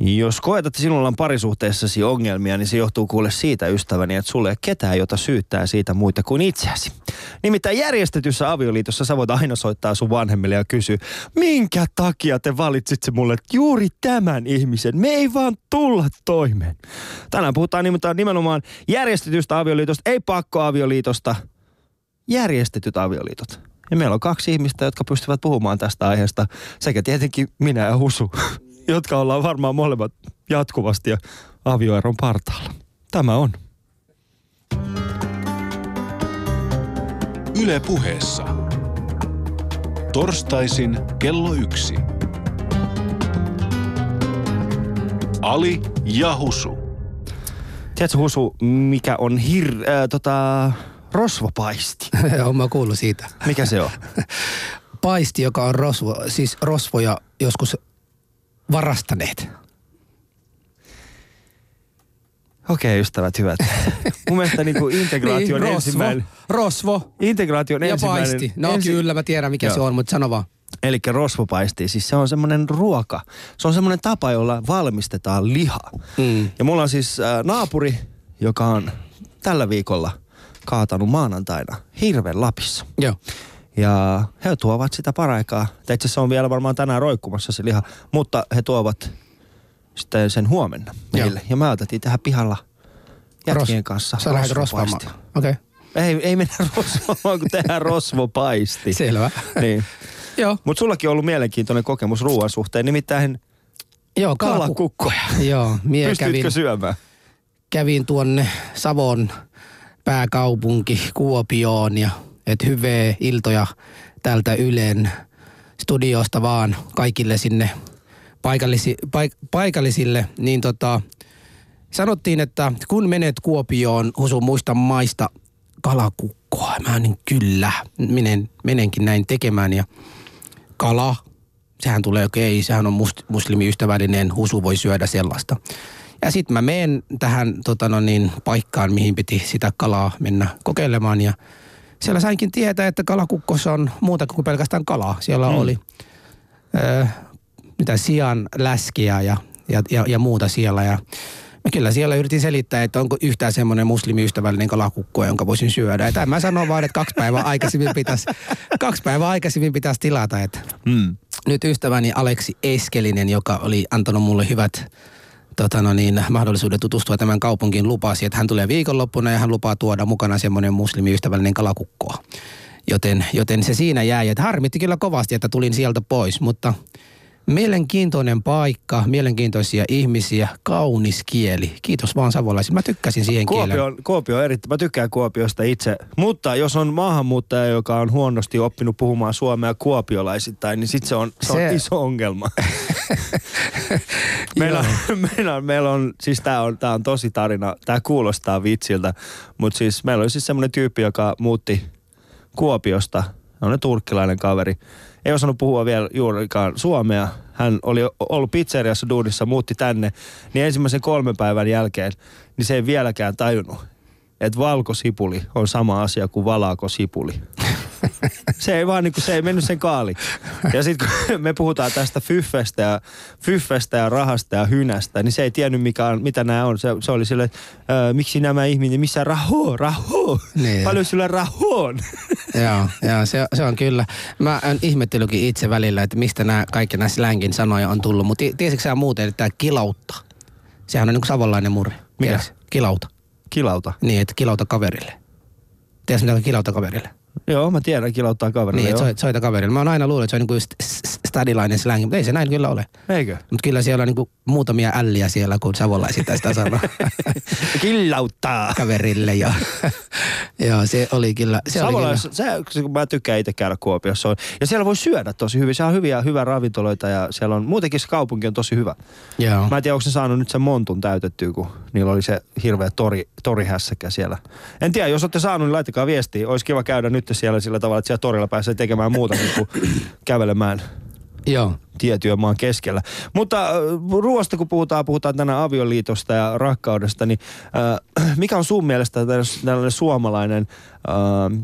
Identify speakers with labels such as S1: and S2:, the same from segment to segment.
S1: Jos koet, että sinulla on parisuhteessasi ongelmia, niin se johtuu kuule siitä ystäväni, että sulle ei ketään, jota syyttää siitä muita kuin itseäsi. Nimittäin järjestetyssä avioliitossa sä voit aina soittaa sun vanhemmille ja kysyä, minkä takia te valitsitte mulle juuri tämän ihmisen? Me ei vaan tulla toimeen. Tänään puhutaan nimenomaan järjestetystä avioliitosta, ei pakkoavioliitosta, järjestetyt avioliitot. Ja meillä on kaksi ihmistä, jotka pystyvät puhumaan tästä aiheesta, sekä tietenkin minä ja Husu jotka ollaan varmaan molemmat jatkuvasti ja avioeron partaalla. Tämä on.
S2: Yle puheessa. Torstaisin kello yksi. Ali ja Husu.
S1: Tiedätkö Husu, mikä on hir... Äh, tota, rosvopaisti?
S3: Joo, mä kuullut siitä.
S1: Mikä se on?
S3: Paisti, joka on rosvo, siis rosvoja joskus varastaneet?
S1: Okei, okay, ystävät hyvät. Mun mielestä niin kuin integraatio on niin, rosvo, ensimmäinen.
S3: Rosvo.
S1: Integraatio on
S3: ja
S1: ensimmäinen.
S3: paisti. No ensi... kyllä, mä tiedän mikä Joo. se on, mutta sano vaan.
S1: Eli rosvopaisti, siis se on semmoinen ruoka. Se on semmoinen tapa, jolla valmistetaan liha. Mm. Ja mulla on siis äh, naapuri, joka on tällä viikolla kaatanut maanantaina hirven Lapissa.
S3: Joo.
S1: Ja he tuovat sitä paraikaa. Itse se on vielä varmaan tänään roikkumassa se liha, mutta he tuovat sitten sen huomenna meille. Joo. Ja me ajateltiin tehdä pihalla jätkien kanssa
S3: Sä lähdet rosvaamaan. Okei. Okay.
S1: Ei, ei mennä rosvaamaan, kun tehdään rosvopaisti.
S3: Selvä.
S1: Niin.
S3: Joo.
S1: Mutta sullakin on ollut mielenkiintoinen kokemus ruoan suhteen, nimittäin
S3: Joo, kalakukkoja. Joo, mie
S1: Pystytkö
S3: kävin,
S1: syömään?
S3: Kävin tuonne Savon pääkaupunki Kuopioon ja että hyviä iltoja tältä Ylen studiosta vaan kaikille sinne paikallisi, paik, paikallisille, niin tota, sanottiin, että kun menet Kuopioon, Husu muista maista kalakukkoa. Mä niin kyllä, menen, menenkin näin tekemään ja kala, sehän tulee okei, okay, sehän on must, muslimiystävällinen, Husu voi syödä sellaista. Ja sitten mä menen tähän tota no niin, paikkaan, mihin piti sitä kalaa mennä kokeilemaan ja siellä sainkin tietää, että kalakukkossa on muuta kuin pelkästään kalaa. Siellä mm. oli ö, mitä sian läskiä ja, ja, ja, ja muuta siellä. Ja mä kyllä siellä yritin selittää, että onko yhtään semmoinen muslimiystävällinen kalakukko, jonka voisin syödä. Ja mä sanon vaan, että kaksi päivää aikaisemmin pitäisi, kaksi päivää aikaisemmin pitäisi tilata. Että mm. Nyt ystäväni Aleksi Eskelinen, joka oli antanut mulle hyvät tota no niin, mahdollisuuden tutustua tämän kaupunkiin lupasi, että hän tulee viikonloppuna ja hän lupaa tuoda mukana semmoinen muslimiystävällinen kalakukkoa. Joten, joten se siinä jäi, että harmitti kyllä kovasti, että tulin sieltä pois, mutta Mielenkiintoinen paikka, mielenkiintoisia ihmisiä, kaunis kieli. Kiitos vaan savolaisille. Mä tykkäsin siihen
S1: Kuopio on, Kuopio on erittäin, mä tykkään Kuopiosta itse. Mutta jos on maahanmuuttaja, joka on huonosti oppinut puhumaan suomea kuopiolaisittain, niin sitten se on, se on se... iso ongelma. meillä, on, meillä, on, meillä on, siis tää on, tää on tosi tarina, tää kuulostaa vitsiltä, mutta siis meillä oli siis semmoinen tyyppi, joka muutti Kuopiosta, on turkkilainen kaveri. Ei osannut puhua vielä juurikaan suomea. Hän oli ollut pizzeriassa duudissa, muutti tänne, niin ensimmäisen kolmen päivän jälkeen, niin se ei vieläkään tajunnut, että valkosipuli on sama asia kuin valaakosipuli. se ei vaan niinku, se ei mennyt sen kaali. Ja sitten kun me puhutaan tästä fyffestä ja, fyffestä ja rahasta ja hynästä, niin se ei tiennyt mikä on, mitä nämä on. Se, se oli sille, että miksi nämä ihmiset, missä raho, raho, niin. paljon sillä rahoon.
S3: joo, joo se, se, on kyllä. Mä en ihmettelykin itse välillä, että mistä nämä kaikki nämä slängin sanoja on tullut. Mutta tiesitkö sä muuten, että tämä kilautta, sehän on niin kuin savolainen murre.
S1: Mikä?
S3: Kilauta.
S1: Kilauta?
S3: Niin, että kilauta kaverille. Tiedätkö mitä kilauta kaverille?
S1: Joo, mä tiedän, kilauttaa kaverille.
S3: Niin, soit, soita kaverille. Mä oon aina luullut, että se on niinku stadilainen slang, mutta ei se näin kyllä ole.
S1: Eikö?
S3: Mutta kyllä siellä on niinku muutamia älliä siellä, kun savolaisit sitä sanoo.
S1: Killauttaa.
S3: Kaverille, joo. joo, se oli kyllä. Se
S1: Savolais, oli kyllä. Se, mä tykkään itse käydä Kuopiossa. Ja siellä voi syödä tosi hyvin. Siellä on hyviä, hyviä ravintoloita ja siellä on, muutenkin se kaupunki on tosi hyvä.
S3: Joo.
S1: Mä en tiedä, onko se saanut nyt sen montun täytettyä, kun niillä oli se hirveä tori, torihässäkkä siellä. En tiedä, jos olette saanut, niin laittakaa viestiä. Olisi kiva käydä nyt siellä sillä tavalla, että siellä torilla pääsee tekemään muuta kuin kävelemään
S3: Joo.
S1: tietyömaan keskellä. Mutta äh, ruoasta kun puhutaan, puhutaan tänään avioliitosta ja rakkaudesta, niin äh, mikä on sun mielestä tällainen suomalainen äh,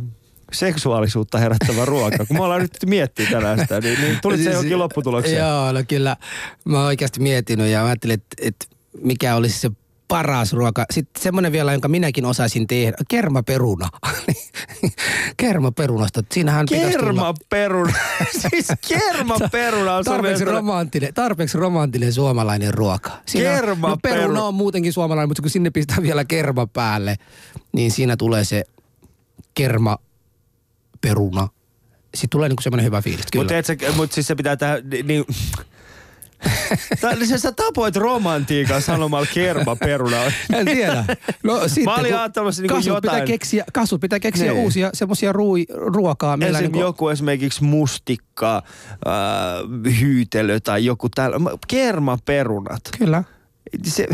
S1: seksuaalisuutta herättävä ruoka. Kun me ollaan nyt miettiä tänään sitä, niin, niin tulit se
S3: Siis-
S1: johonkin lopputulokseen?
S3: Joo, no kyllä. Mä oon oikeasti miettinyt ja mä ajattelin, että, että mikä olisi se paras ruoka. Sitten semmoinen vielä, jonka minäkin osaisin tehdä. Kermaperuna. Kermaperunasta. Siinähän pitäisi tulla
S1: Kermaperuna. siis kermaperuna on
S3: tarpeeksi romanttinen, tarpeeksi romanttinen suomalainen ruoka. Siinä,
S1: Kermaperu-
S3: no peruna on muutenkin suomalainen, mutta kun sinne pistää vielä kerma päälle, niin siinä tulee se kermaperuna. Sitten tulee niinku semmoinen hyvä fiilis.
S1: Mutta mut siis se pitää tehdä, ni- niin... Tää, niin sä, sä tapoit romantiikan sanomalla kermaperuna.
S3: En tiedä. No, sitten,
S1: olin
S3: kun
S1: ajattelemassa niinku
S3: kasvut
S1: jotain.
S3: Pitää keksiä, kasvut pitää keksiä
S1: Niin.
S3: uusia semmoisia ruui, ruokaa. Meillä
S1: Esim,
S3: niinku,
S1: joku esimerkiksi mustikka, äh, hyytelö tai joku tällä. Kermaperunat.
S3: Kyllä.
S1: Se,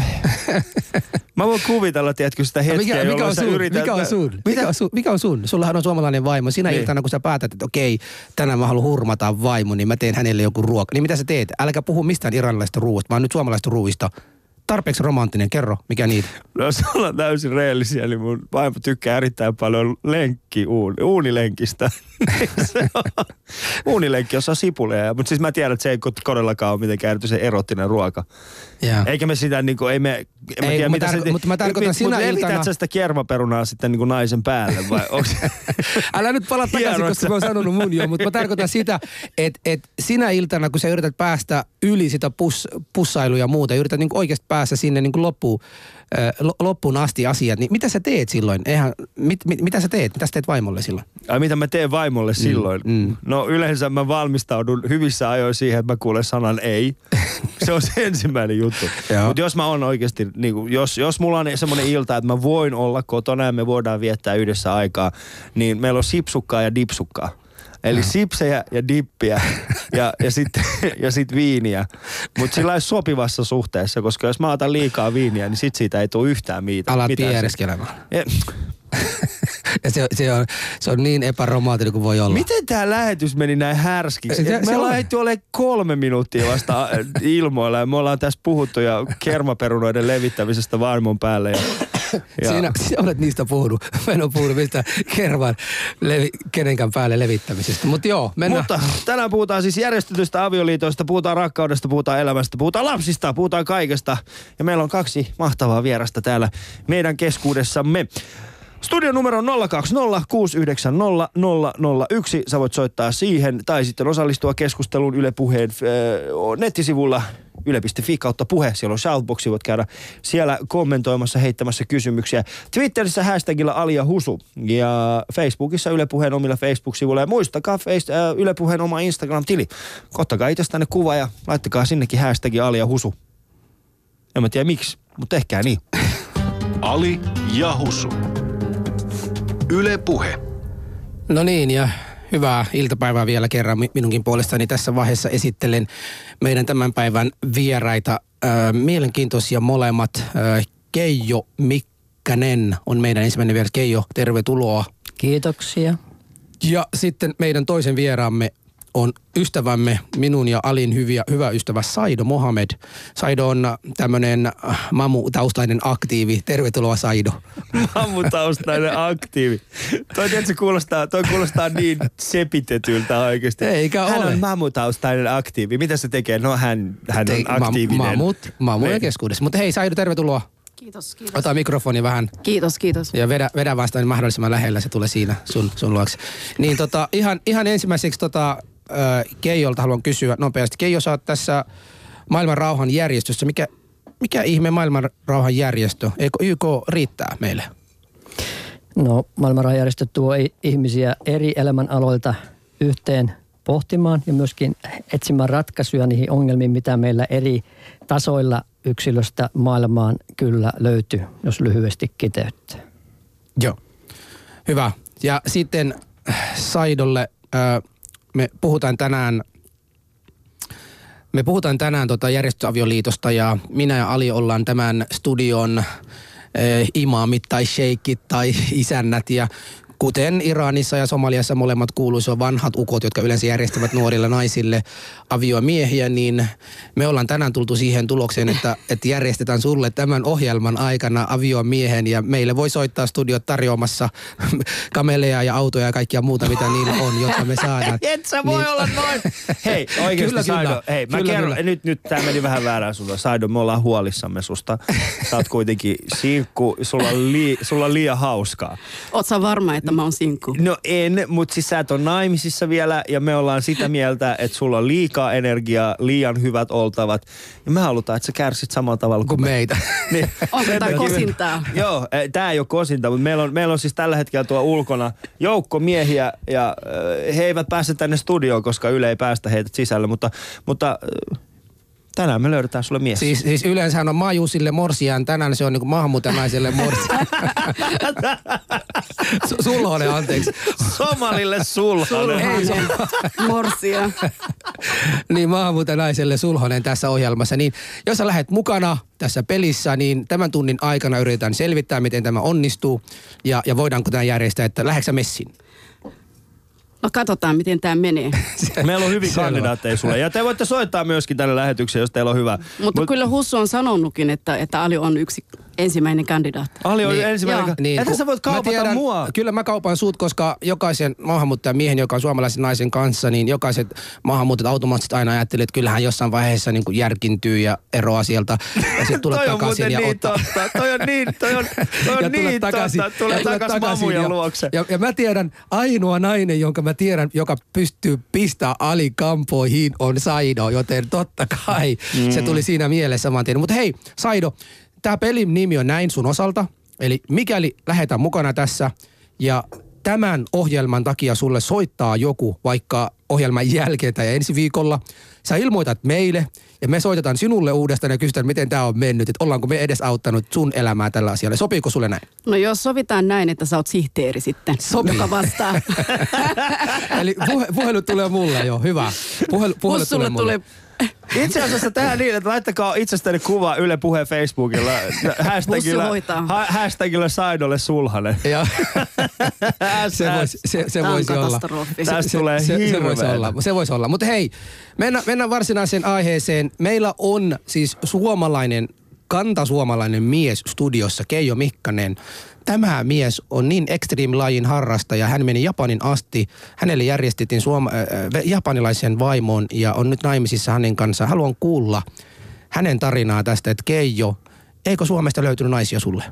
S1: mä voin kuvitella, tiedätkö, sitä hetkeä,
S3: mikä, mikä, on sun,
S1: yrität...
S3: mikä on sun? Mikä on sun? Mikä on sun? Sullahan on suomalainen vaimo. Sinä
S1: Niin.
S3: iltana, kun sä päätät, että okei, tänään mä haluan hurmata vaimo, niin mä teen hänelle joku ruoka. Niin mitä sä teet? Älkää puhu mistään iranilaisesta ruuasta, vaan nyt suomalaisesta ruuista. Tarpeeksi romanttinen, kerro, mikä niitä?
S1: No jos ollaan täysin reellisiä, niin mun vaimo tykkää erittäin paljon lenkki uuni, uunilenkistä. Se Uunilenkki, jossa on sipulia. Mutta siis mä tiedän, että se ei todellakaan ole mitenkään erityisen erottinen ruoka.
S3: Yeah.
S1: Eikä me sitä niinku, ei me... En
S3: Ei,
S1: tiedä,
S3: mä
S1: mitä
S3: tarko-
S1: se,
S3: mutta mä tarkoitan
S1: mut-
S3: sinä
S1: mut
S3: iltana-
S1: sä sitä kermaperunaa sitten niinku naisen päälle vai onks...
S3: Älä nyt palaa takaisin, koska mä oon sanonut mun jo, mutta mä tarkoitan sitä, että et sinä iltana, kun sä yrität päästä yli sitä pus, pussailuja ja muuta, yrität niinku oikeasti päästä sinne niinku loppuun, äh, lo- loppuun asti asiat, niin mitä sä teet silloin? Eihän, mit, mit, mitä sä teet? Mitä sä teet vaimolle silloin?
S1: Ai mitä mä teen vaimolle silloin?
S3: mm.
S1: No yleensä mä valmistaudun hyvissä ajoin siihen, että mä kuulen sanan ei. se on se ensimmäinen juttu. Mutta jos mä oon oikeasti, niin kuin, jos, jos mulla on semmoinen ilta, että mä voin olla kotona ja me voidaan viettää yhdessä aikaa, niin meillä on sipsukkaa ja dipsukkaa. Eli sipsejä ja dippiä ja, ja sitten ja sit viiniä. Mutta sillä lailla sopivassa suhteessa, koska jos mä otan liikaa viiniä, niin sit siitä ei tule yhtään mitään.
S3: Alat piereskelemään.
S1: Ja-
S3: Ja se, se, on, se on niin epäromanttinen kuin voi olla.
S1: Miten tämä lähetys meni näin härskiksi?
S3: Se-
S1: me ollaan ehti ole kolme minuuttia vasta äh, ilmoilla ja me ollaan tässä puhuttu ja kermaperunoiden levittämisestä vaimon päälle. Ja, ja
S3: Siinä, sinä olet niistä puhunut. Mä en ole puhunut mistään kerran levi, kenenkään päälle levittämisestä. Mutta joo, mennään.
S1: Mutta tänään puhutaan siis järjestetystä avioliitoista, puhutaan rakkaudesta, puhutaan elämästä, puhutaan lapsista, puhutaan kaikesta. Ja meillä on kaksi mahtavaa vierasta täällä meidän keskuudessamme. Studion numero on 020 690 001. Sä voit soittaa siihen tai sitten osallistua keskusteluun Yle Puheen äh, nettisivulla yle.fi kautta puhe. Siellä on shoutboxi, voit käydä siellä kommentoimassa, heittämässä kysymyksiä. Twitterissä hashtagilla Alia Husu ja Facebookissa Yle Puheen omilla Facebook-sivuilla. Ja muistakaa face, äh, Yle Puheen oma Instagram-tili. Ottakaa itsestänne kuva ja laittakaa sinnekin hashtagi Alia Husu. En mä tiedä miksi, mutta tehkää niin.
S2: Ali ja Husu. Yle Puhe.
S3: No niin, ja hyvää iltapäivää vielä kerran mi- minunkin puolestani. Tässä vaiheessa esittelen meidän tämän päivän vieraita. Mielenkiintoisia molemmat. Keijo Mikkänen on meidän ensimmäinen vieras. Keijo, tervetuloa.
S4: Kiitoksia.
S3: Ja sitten meidän toisen vieraamme on ystävämme, minun ja Alin hyviä, hyvä ystävä Saido Mohamed. Saido on tämmöinen mamu-taustainen aktiivi. Tervetuloa Saido.
S1: Mammutaustainen aktiivi. Toi, tiedätkö, kuulostaa, toi kuulostaa niin sepitetyltä oikeasti.
S3: Eikä
S1: hän
S3: ole.
S1: on mammutaustainen aktiivi. Mitä se tekee? No hän, hän
S3: Ei,
S1: on aktiivinen.
S3: Ma- mamut, mamujen
S1: Niin.
S3: keskuudessa. Mutta hei Saido, tervetuloa.
S5: Kiitos, kiitos.
S3: Ota mikrofoni vähän
S5: Kiitos, kiitos.
S3: ja vedä, vedä vastaan mahdollisimman lähellä, se tulee siinä sun, sun luokse. Niin tota, ihan, ihan ensimmäiseksi tota, äh, Keijolta haluan kysyä nopeasti. Keijo, sä oot tässä maailman rauhan järjestössä. Mikä, mikä ihme maailman rauhan järjestö? Eikö YK riittää meille?
S4: No, maailmanrahajärjestö tuo i- ihmisiä eri elämänaloilta yhteen pohtimaan ja myöskin etsimään ratkaisuja niihin ongelmiin, mitä meillä eri tasoilla yksilöstä maailmaan kyllä löytyy, jos lyhyesti kiteyttää.
S3: Joo. Hyvä. Ja sitten Saidolle äh, me puhutaan tänään me puhutaan tänään tota järjestöavioliitosta ja minä ja Ali ollaan tämän studion äh, imaamit tai sheikit tai isännät ja kuten Iranissa ja Somaliassa molemmat kuuluisivat vanhat ukot, jotka yleensä järjestävät nuorille naisille aviomiehiä, niin me ollaan tänään tultu siihen tulokseen, että, että järjestetään sulle tämän ohjelman aikana aviomiehen ja meille voi soittaa studiot tarjoamassa kameleja ja autoja ja kaikkia muuta, mitä niillä on, jotta me saadaan.
S1: Et sä voi
S3: niin,
S1: olla noin. Hei, oikeesti
S3: Kyllä,
S1: Saido,
S3: kyllä.
S1: hei, mä
S3: Kyllä,
S1: kerron,
S3: kyllä.
S1: nyt, nyt tää meni vähän väärään sulle. Saido, me ollaan huolissamme susta. Sä oot kuitenkin sinkku, sulla on, lii, sulla on liian hauskaa.
S5: Oot sä varma, että mä oon sinkku?
S1: No en, mutta siis sä et ole naimisissa vielä ja me ollaan sitä mieltä, että sulla on liikaa energiaa, liian hyvät oltavat. Ja me halutaan, että sä kärsit samalla tavalla kuin
S3: kuin
S1: me.
S3: meitä.
S1: Niin.
S5: Onko tää
S1: takia-
S5: kosintaa?
S1: Joo, tämä ei ole kosinta, mutta meillä on, meillä on siis tällä hetkellä tuo ulkona joukko miehiä ja äh, he eivät pääse tänne studioon, koska Yle ei päästä heitä sisälle, mutta, mutta äh, tänään me löydetään sulle mies.
S3: Siis, siis yleensähän on Majusille morsiaan, tänään se on niinku maahanmuuttajanaiselle morsiaan. Su- Sulhonen, anteeksi.
S1: Somalille sulhanen.
S5: Sulhanen, morsia.
S3: niin maahanmuuttajanaiselle Sulhonen tässä ohjelmassa. Niin jos sä lähdet mukana tässä pelissä, niin tämän tunnin aikana yritetään selvittää, miten tämä onnistuu ja, ja voidaanko tämä järjestää, että lähdetkö sä messiin?
S5: No katsotaan, miten tämä menee.
S1: Meillä on hyvin kandidaatteja sulle. Ja te voitte soittaa myöskin tänne lähetykseen, jos teillä on hyvä.
S5: Mutta kyllä Hussu on sanonutkin, että, että Ali on yksi ensimmäinen kandidaatti.
S1: Ali on
S3: Niin.
S1: ensimmäinen.
S5: Joo.
S1: Niin. Että sä voit
S3: mä
S1: kaupata mua.
S3: Kyllä mä kaupaan suut, koska jokaisen maahanmuuttajan miehen, joka on suomalaisen naisen kanssa, niin jokaiset maahanmuuttajat automaattisesti aina ajattelee, että kyllähän jossain vaiheessa niin kuin järkintyy ja eroaa sieltä ja sitten tulee takaisin ja
S1: niin
S3: ottaa.
S1: totta. Toi on niin, toi on, toi on
S3: ja
S1: niin totta. Tulee
S3: ja
S1: takas mamujen
S3: ja,
S1: luokse.
S3: Ja, ja mä tiedän, ainoa nainen, jonka mä tiedän, joka pystyy pistää Ali kampoihin, on Saido, joten totta kai mm. se tuli siinä mielessä saman tien. Mutta hei, Saido, tämä pelin nimi on näin sun osalta, eli mikäli lähdetään mukana tässä ja tämän ohjelman takia sulle soittaa joku vaikka ohjelman jälkeen tai ensi viikolla, sä ilmoitat meille ja me soitetaan sinulle uudestaan ja kysytään, miten tämä on mennyt, että ollaanko me edes auttanut sun elämää tällä asialla. Sopiiko sulle näin?
S5: No jos sovitaan näin, että sä oot sihteeri sitten,
S3: Sopii.
S5: joka vastaa.
S3: Eli puhe, puhelu tulee mulle jo, hyvä. Puhelu, puhelu tulee mulle.
S5: tulee
S1: Itse asiassa tehdään niin, että laittakaa itsestäni kuva Yle Puheen Facebookilla. Hashtagilla, ha, hashtagilla Saidolle sulhanen.
S3: Ja, se voisi, se, se voisi olla.
S1: Tästä tulee
S3: se, se, se voisi olla. Se voisi olla. Mutta hei, mennään, mennään varsinaiseen aiheeseen. Meillä on siis suomalainen, kantasuomalainen mies studiossa, Keijo Mikkanen. Tämä mies on niin extreme-lajin harrastaja. Hän meni Japanin asti. Hänelle järjestettiin suoma, äh, japanilaisen vaimon ja on nyt naimisissa hänen kanssaan. Haluan kuulla hänen tarinaa tästä, että Keijo, eikö Suomesta löytynyt naisia sulle?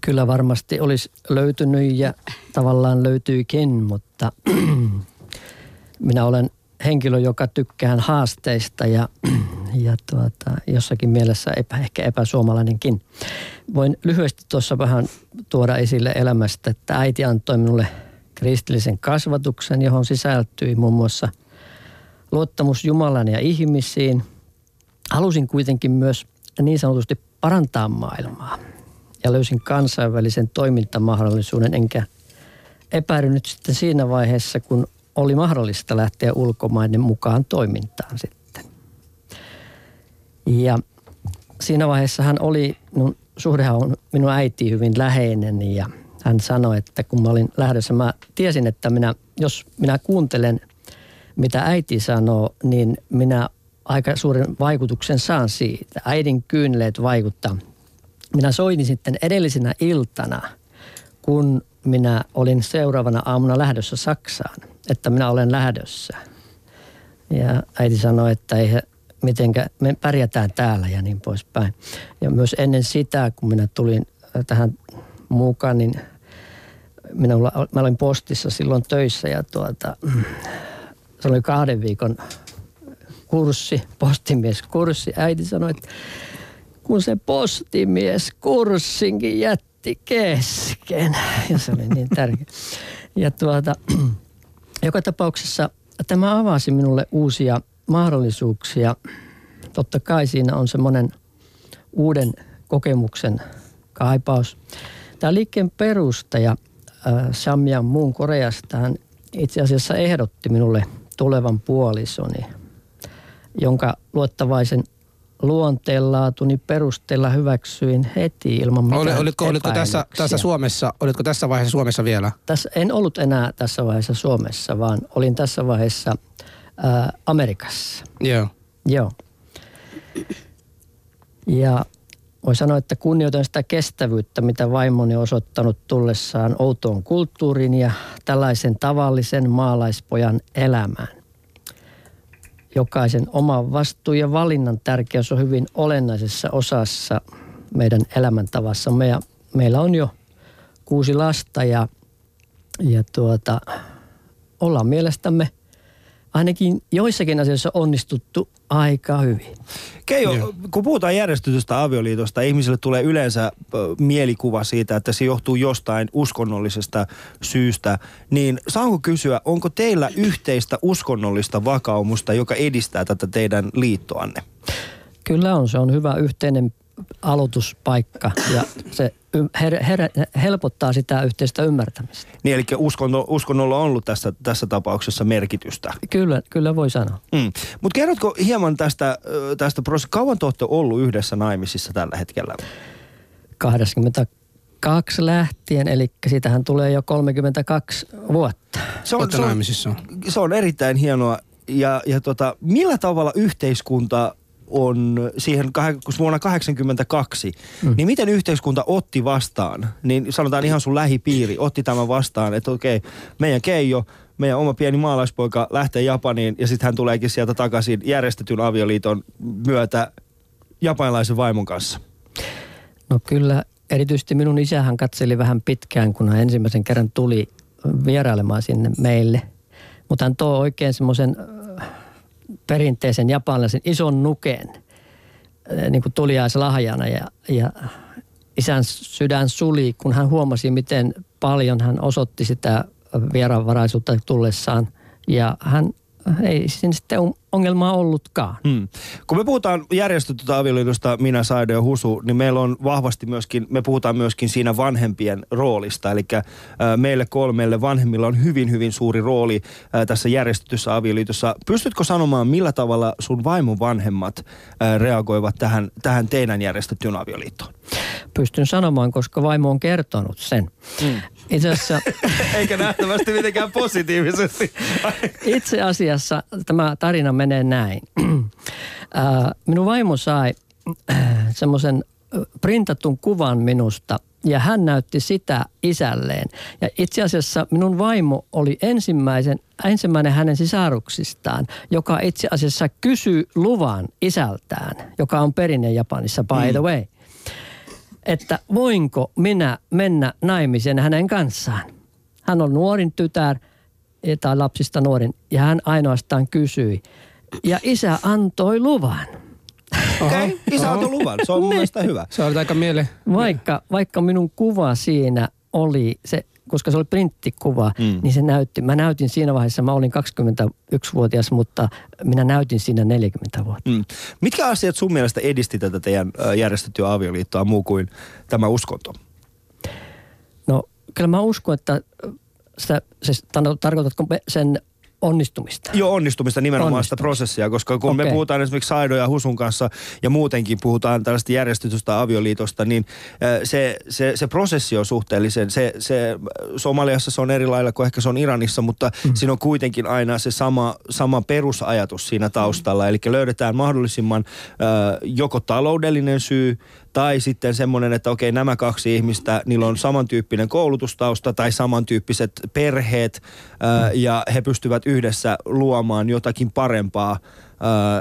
S4: Kyllä varmasti olisi löytynyt ja tavallaan löytyykin, mutta minä olen henkilö, joka tykkään haasteista ja, ja tuota, jossakin mielessä epä, ehkä epäsuomalainenkin. Voin lyhyesti tuossa vähän tuoda esille elämästä, että äiti antoi minulle kristillisen kasvatuksen, johon sisältyi muun muassa luottamus Jumalan ja ihmisiin. Halusin kuitenkin myös niin sanotusti parantaa maailmaa ja löysin kansainvälisen toimintamahdollisuuden, enkä epäilynyt sitten siinä vaiheessa, kun oli mahdollista lähteä ulkomaiden mukaan toimintaan sitten. Ja siinä vaiheessa hän oli, minun suhdehan on minun äiti hyvin läheinen ja hän sanoi, että kun mä olin lähdössä, mä tiesin, että minä, jos minä kuuntelen, mitä äiti sanoo, niin minä aika suuren vaikutuksen saan siitä. Äidin kyyneleet vaikuttaa. Minä soitin sitten edellisenä iltana, kun minä olin seuraavana aamuna lähdössä Saksaan, että minä olen lähdössä. Ja äiti sanoi, että ei mitenkä me pärjätään täällä ja niin poispäin. Ja myös ennen sitä, kun minä tulin tähän mukaan, niin mä olin postissa silloin töissä ja tuota, se oli kahden viikon kurssi, postimieskurssi. Äiti sanoi, että kun se postimies kurssinkin jätti kesken. Ja se oli niin tärkeä. Ja tuota, joka tapauksessa tämä avasi minulle uusia mahdollisuuksia. Totta kai siinä on semmoinen uuden kokemuksen kaipaus. Tämä liikkeen perustaja äh, Samyang Muun Koreasta hän itse asiassa ehdotti minulle tulevan puolisoni, jonka luottavaisen luonteenlaatuni perusteella hyväksyin heti ilman mitään
S3: Oli, olitko, olitko tässä, tässä Suomessa, olitko tässä vaiheessa Suomessa vielä?
S4: Tässä, en ollut enää tässä vaiheessa Suomessa, vaan olin tässä vaiheessa ää, Amerikassa.
S3: Joo.
S4: Joo. Ja voi sanoa, että kunnioitan sitä kestävyyttä, mitä vaimoni on osoittanut tullessaan outoon kulttuuriin ja tällaisen tavallisen maalaispojan elämään. Jokaisen oman vastuu ja valinnan tärkeys on hyvin olennaisessa osassa meidän elämäntavassamme. Ja meillä on jo kuusi lasta ja, ja tuota, ollaan mielestämme ainakin joissakin asioissa onnistuttu aika hyvin.
S1: Keijo,
S3: Joo.
S1: kun puhutaan järjestetystä avioliitosta, ihmisille tulee yleensä mielikuva siitä, että se johtuu jostain uskonnollisesta syystä. Niin saanko kysyä, onko teillä yhteistä uskonnollista vakaumusta, joka edistää tätä teidän liittoanne?
S4: Kyllä on, se on hyvä yhteinen aloituspaikka ja se her- her- helpottaa sitä yhteistä ymmärtämistä.
S1: Niin, eli uskonno, uskonnolla on ollut tässä, tässä tapauksessa merkitystä.
S4: Kyllä, kyllä voi sanoa.
S1: Mm. Mutta kerrotko hieman tästä, tästä prosessista, kauan te olette ollut yhdessä naimisissa tällä hetkellä?
S4: 82 lähtien, eli siitähän tulee jo 32 vuotta.
S1: Se on, se on,
S3: naimisissa.
S1: se on erittäin hienoa. Ja, ja tota, millä tavalla yhteiskunta on siihen, vuonna 82, mm. niin miten yhteiskunta otti vastaan, niin sanotaan ihan sun lähipiiri otti tämän vastaan, että okei, meidän Keijo, meidän oma pieni maalaispoika lähtee Japaniin ja sitten hän tuleekin sieltä takaisin järjestetyn avioliiton myötä japanilaisen vaimon kanssa.
S4: No kyllä, erityisesti minun isähän katseli vähän pitkään, kun hän ensimmäisen kerran tuli vierailemaan sinne meille. Mutta hän toi oikein semmoisen perinteisen japanilaisen ison nuken äh, niin kuin tuliaislahjana ja, ja isän sydän suli, kun hän huomasi, miten paljon hän osoitti sitä vieraanvaraisuutta tullessaan. Ja hän ei siinä sitten ongelmaa ollutkaan.
S1: Hmm. Kun me puhutaan järjestetystä avioliitosta, minä, Saido ja Husu, niin meillä on vahvasti myöskin, me puhutaan myöskin siinä vanhempien roolista. Eli äh, meille kolmelle vanhemmilla on hyvin, hyvin suuri rooli äh, tässä järjestetyssä avioliitossa. Pystytkö sanomaan, millä tavalla sun vaimon vanhemmat äh, reagoivat tähän, tähän teidän järjestettyyn avioliittoon?
S4: Pystyn sanomaan, koska vaimo on kertonut sen. Mm. Itse asiassa,
S1: Eikä nähtävästi mitenkään positiivisesti.
S4: itse asiassa tämä tarina menee näin. Ää, Minun vaimo sai semmoisen printatun kuvan minusta ja hän näytti sitä isälleen. Ja itse asiassa minun vaimo oli ensimmäisen, ensimmäinen hänen sisaruksistaan, joka itse asiassa kysyi luvan isältään, joka on perinne Japanissa by the way että voinko minä mennä naimisiin hänen kanssaan. Hän on nuorin tytär tai lapsista nuorin ja hän ainoastaan kysyi. Ja isä antoi luvan.
S1: Okei, okay, isä on luvan. Se on mun mielestä hyvä.
S3: Se oli aika miele...
S4: Vaikka, vaikka minun kuva siinä oli se, koska se oli printtikuva, mm. niin se näytti. Mä näytin siinä vaiheessa, mä olin 21-vuotias, mutta minä näytin siinä 40 vuotta.
S1: Mm. Mitkä asiat sun mielestä edisti tätä teidän järjestettyä avioliittoa muu kuin tämä uskonto?
S4: No kyllä mä uskon, että sitä, se, tarkoitatko sen onnistumista?
S1: Joo, onnistumista nimenomaan
S4: Onnistumista.
S1: sitä prosessia, koska kun okay. me puhutaan esimerkiksi Saido ja Husun kanssa ja muutenkin puhutaan tällaista järjestetystä avioliitosta, niin se, se, se prosessi on suhteellisen, se, se Somaliassa se on eri lailla kuin ehkä se on Iranissa, mutta mm. siinä on kuitenkin aina se sama, sama perusajatus siinä taustalla, eli löydetään mahdollisimman äh, joko taloudellinen syy tai sitten semmoinen, että okei, nämä kaksi ihmistä, niillä on samantyyppinen koulutustausta tai samantyyppiset perheet ää, ja he pystyvät yhdessä luomaan jotakin parempaa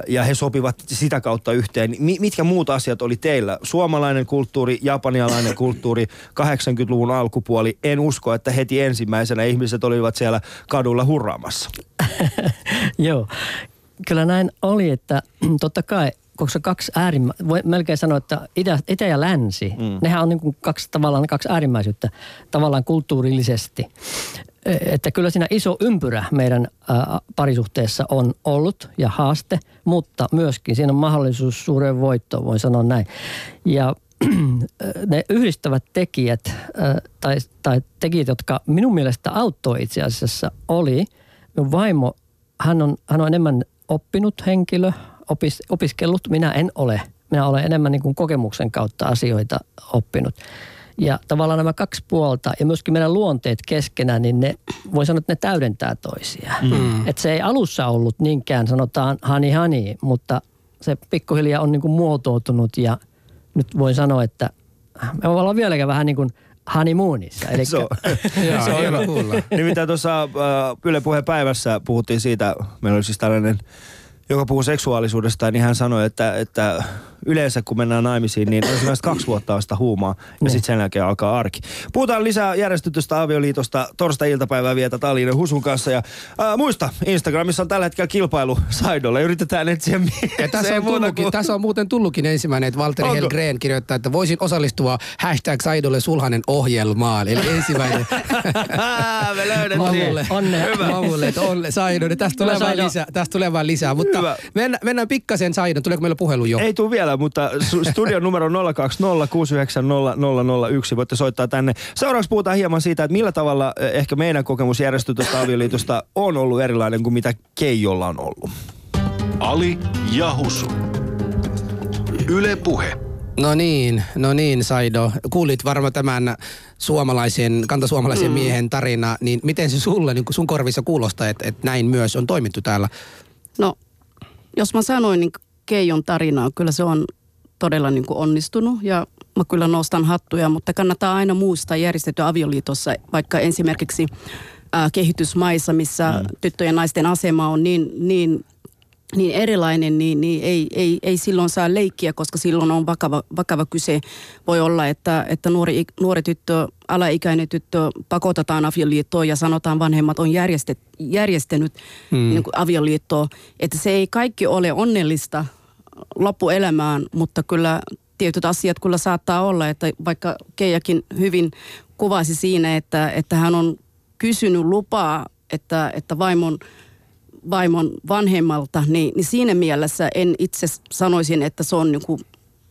S1: ja he sopivat sitä kautta yhteen. Mi- mitkä muut asiat oli teillä? Suomalainen kulttuuri, japanialainen kulttuuri, 80-luvun alkupuoli. En usko, että heti ensimmäisenä ihmiset olivat siellä kadulla hurraamassa.
S4: Joo, kyllä näin oli, että totta kai, koska kaksi äärimmä, voi melkein sanoa, että itä, itä ja länsi, mm. nehän on niin kuin kaksi, tavallaan kaksi äärimmäisyyttä tavallaan kulttuurillisesti. E- Että kyllä siinä iso ympyrä meidän ää, parisuhteessa on ollut ja haaste, mutta myöskin siinä on mahdollisuus suureen voittoon, voin sanoa näin. Ja ne yhdistävät tekijät ää, tai, tai tekijät, jotka minun mielestä auttoi itse asiassa, oli minun vaimo, hän on, hän on enemmän oppinut henkilö, opis, opiskellut, minä en ole. Minä olen enemmän niin kuin kokemuksen kautta asioita oppinut. Ja tavallaan nämä kaksi puolta ja myöskin meidän luonteet keskenään, niin ne, voi sanoa, että ne täydentää toisiaan. Mm. Että se ei alussa ollut niinkään, sanotaan hani hani, mutta se pikkuhiljaa on niin kuin muotoutunut ja nyt voin sanoa, että me ollaan vieläkään vähän niin kuin honeymoonissa. Eli
S1: Se on, se on hyvä.
S3: kuulla.
S1: Nimittäin tuossa äh, Yle Puheen päivässä puhuttiin siitä, meillä oli siis tällainen, joka puhuu seksuaalisuudesta, niin hän sanoi, että, että yleensä kun mennään naimisiin, niin ensimmäistä kaksi vuotta on sitä huumaa ja sitten sen jälkeen alkaa arki. Puhutaan lisää järjestetystä avioliitosta torstai-iltapäivää vietä Talinen Husun kanssa ja äh, muista, Instagramissa on tällä hetkellä kilpailu Saidolle. Yritetään etsiä mies.
S3: Ja tässä on, tullutkin,
S1: kuin-
S3: tässä on muuten tullutkin ensimmäinen, että Valtteri
S1: Onko?
S3: Helgren kirjoittaa, että voisin osallistua hashtag Saidolle Sulhanen ohjelmaan. Eli ensimmäinen
S1: Me löydettiin.
S3: Mamulle.
S4: Onnea.
S3: Mamulle, että onne Saidolle. Tästä tulee,
S4: Saido.
S3: lisää, tästä tulee vaan lisää. Mutta
S1: Hyvä.
S3: mennään, mennään pikkasen Saidon. Tuleeko meillä puhelu jo?
S1: Ei tule vielä, mutta studion numero 020 Voitte soittaa tänne. Seuraavaksi puhutaan hieman siitä, että millä tavalla eh, ehkä meidän kokemus järjestetystä avioliitosta on ollut erilainen kuin mitä Keijolla on ollut.
S2: Ali ja Husu. Yle Puhe.
S3: No niin, no niin Saido. Kuulit varmaan tämän suomalaisen, kantasuomalaisen mm. miehen tarina, niin miten se sulle, niin sun korvissa kuulostaa, että, että näin myös on toimittu täällä?
S5: No, jos mä sanoin niin Keijon tarinaa, kyllä se on todella niin kuin onnistunut ja mä kyllä nostan hattuja, mutta kannattaa aina muistaa järjestetty avioliitossa, vaikka esimerkiksi äh, kehitysmaissa, missä mm. tyttöjen ja naisten asema on niin, niin niin erilainen, niin, niin ei, ei, ei silloin saa leikkiä, koska silloin on vakava, vakava kyse. Voi olla, että, että nuori, nuori tyttö, alaikäinen tyttö pakotetaan avioliittoon ja sanotaan vanhemmat on järjestet, järjestänyt mm. niin kuin avioliittoa. Että se ei kaikki ole onnellista loppuelämään, mutta kyllä tietyt asiat kyllä saattaa olla, että vaikka Keijakin hyvin kuvasi siinä, että, että hän on kysynyt lupaa, että, että vaimon vaimon vanhemmalta, niin, niin siinä mielessä en itse sanoisin, että se on niin kuin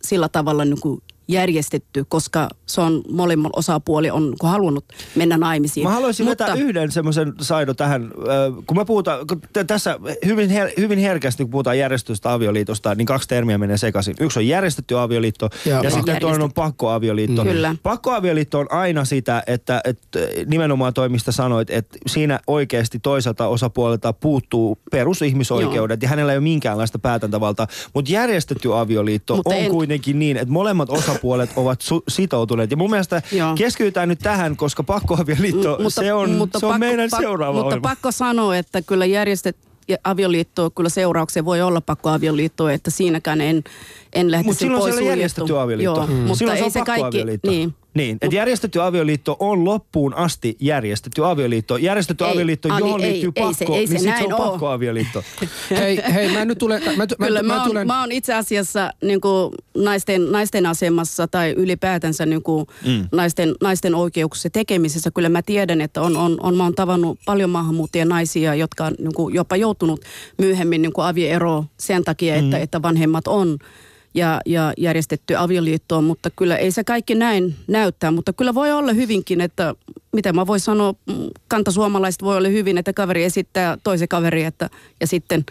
S5: sillä tavalla niin kuin järjestetty, koska se on molemmat osapuoli on halunnut mennä naimisiin.
S1: Mä haluaisin Mutta... vetää yhden semmoisen Saido tähän, äh, kun mä puhutaan, kun tässä hyvin, her, hyvin herkästi kun puhutaan järjestetystä avioliitosta, niin kaksi termiä menee sekaisin. Yksi on järjestetty avioliitto
S3: Ja
S1: ja, sitten toinen on pakkoavioliitto.
S5: Mm. Kyllä.
S1: Pakkoavioliitto on aina sitä, että, että nimenomaan toimista sanoit, että siinä oikeasti toiselta osapuolelta puuttuu perusihmisoikeudet ja hänellä ei ole minkäänlaista päätäntävaltaa. Mutta järjestetty avioliitto
S5: Mutta
S1: on
S5: en-
S1: kuitenkin niin, että molemmat osapuolet ovat su- sitoutuneet. Ja mun mielestä
S5: Joo.
S1: keskitytään nyt tähän, koska pakkoavioliitto,
S5: M-
S1: se on, se on meidän seuraava
S5: Mutta
S1: ohjelma.
S5: pakko sanoa, että kyllä järjestet ja avioliitto, kyllä seurauksia voi olla pakkoavioliitto, että siinäkään en, en lähtisi
S1: Mutta silloin
S5: pois
S1: se on järjestetty avioliitto.
S5: Joo, mutta
S1: silloin se
S5: ei
S1: on
S5: se kaikki, niin.
S1: Niin, että järjestetty avioliitto on loppuun asti järjestetty avioliitto. Järjestetty
S5: Ei,
S1: avioliitto,
S5: Ali,
S1: johon
S5: ei,
S1: liittyy
S5: ei se-
S1: pakko,
S5: ei se
S1: niin sit se
S5: näin
S1: on pakkoavioliitto.
S3: hei, hei, mä nyt tulen, mä, mä,
S5: Kyllä mä,
S3: mä
S5: oon,
S3: tulen,
S5: mä oon itse asiassa niin kuin naisten, naisten asemassa tai ylipäätänsä niin kuin mm. naisten, naisten oikeuksien tekemisessä. Kyllä mä tiedän, että on, on, on, mä oon tavannut paljon maahanmuuttajia naisia, jotka on niin kuin jopa joutunut myöhemmin niin kuin avieroon sen takia, että,
S1: Mm.
S5: että vanhemmat on ja, ja järjestetty avioliittoon, mutta kyllä ei se kaikki näin näyttää, mutta kyllä voi olla hyvinkin, että mitä mä voin sanoa, kantasuomalaiset voi olla hyvin, että kaveri esittää toisen kaveri, että, ja sitten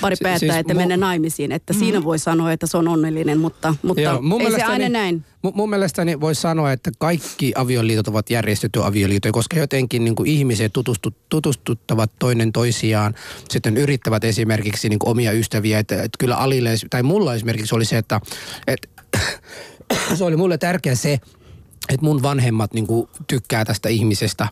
S5: pari päättää,
S3: siis
S5: että
S3: mu-
S5: mennä naimisiin. Että siinä voi sanoa, että se on onnellinen, mutta, mutta
S3: Joo, mun
S5: ei se
S3: mielestäni-
S5: aina näin.
S3: Mun, mun mielestäni voisi sanoa, että kaikki avioliitot ovat järjestetty avioliittoja, koska jotenkin niin kuin ihmiset tutustu, tutustuttavat toinen toisiaan, sitten yrittävät esimerkiksi niin kuin omia ystäviä. Että, että kyllä Alille, tai mulla esimerkiksi oli se, että, että se oli mulle tärkeä se, että mun vanhemmat niin kuin, tykkää tästä ihmisestä.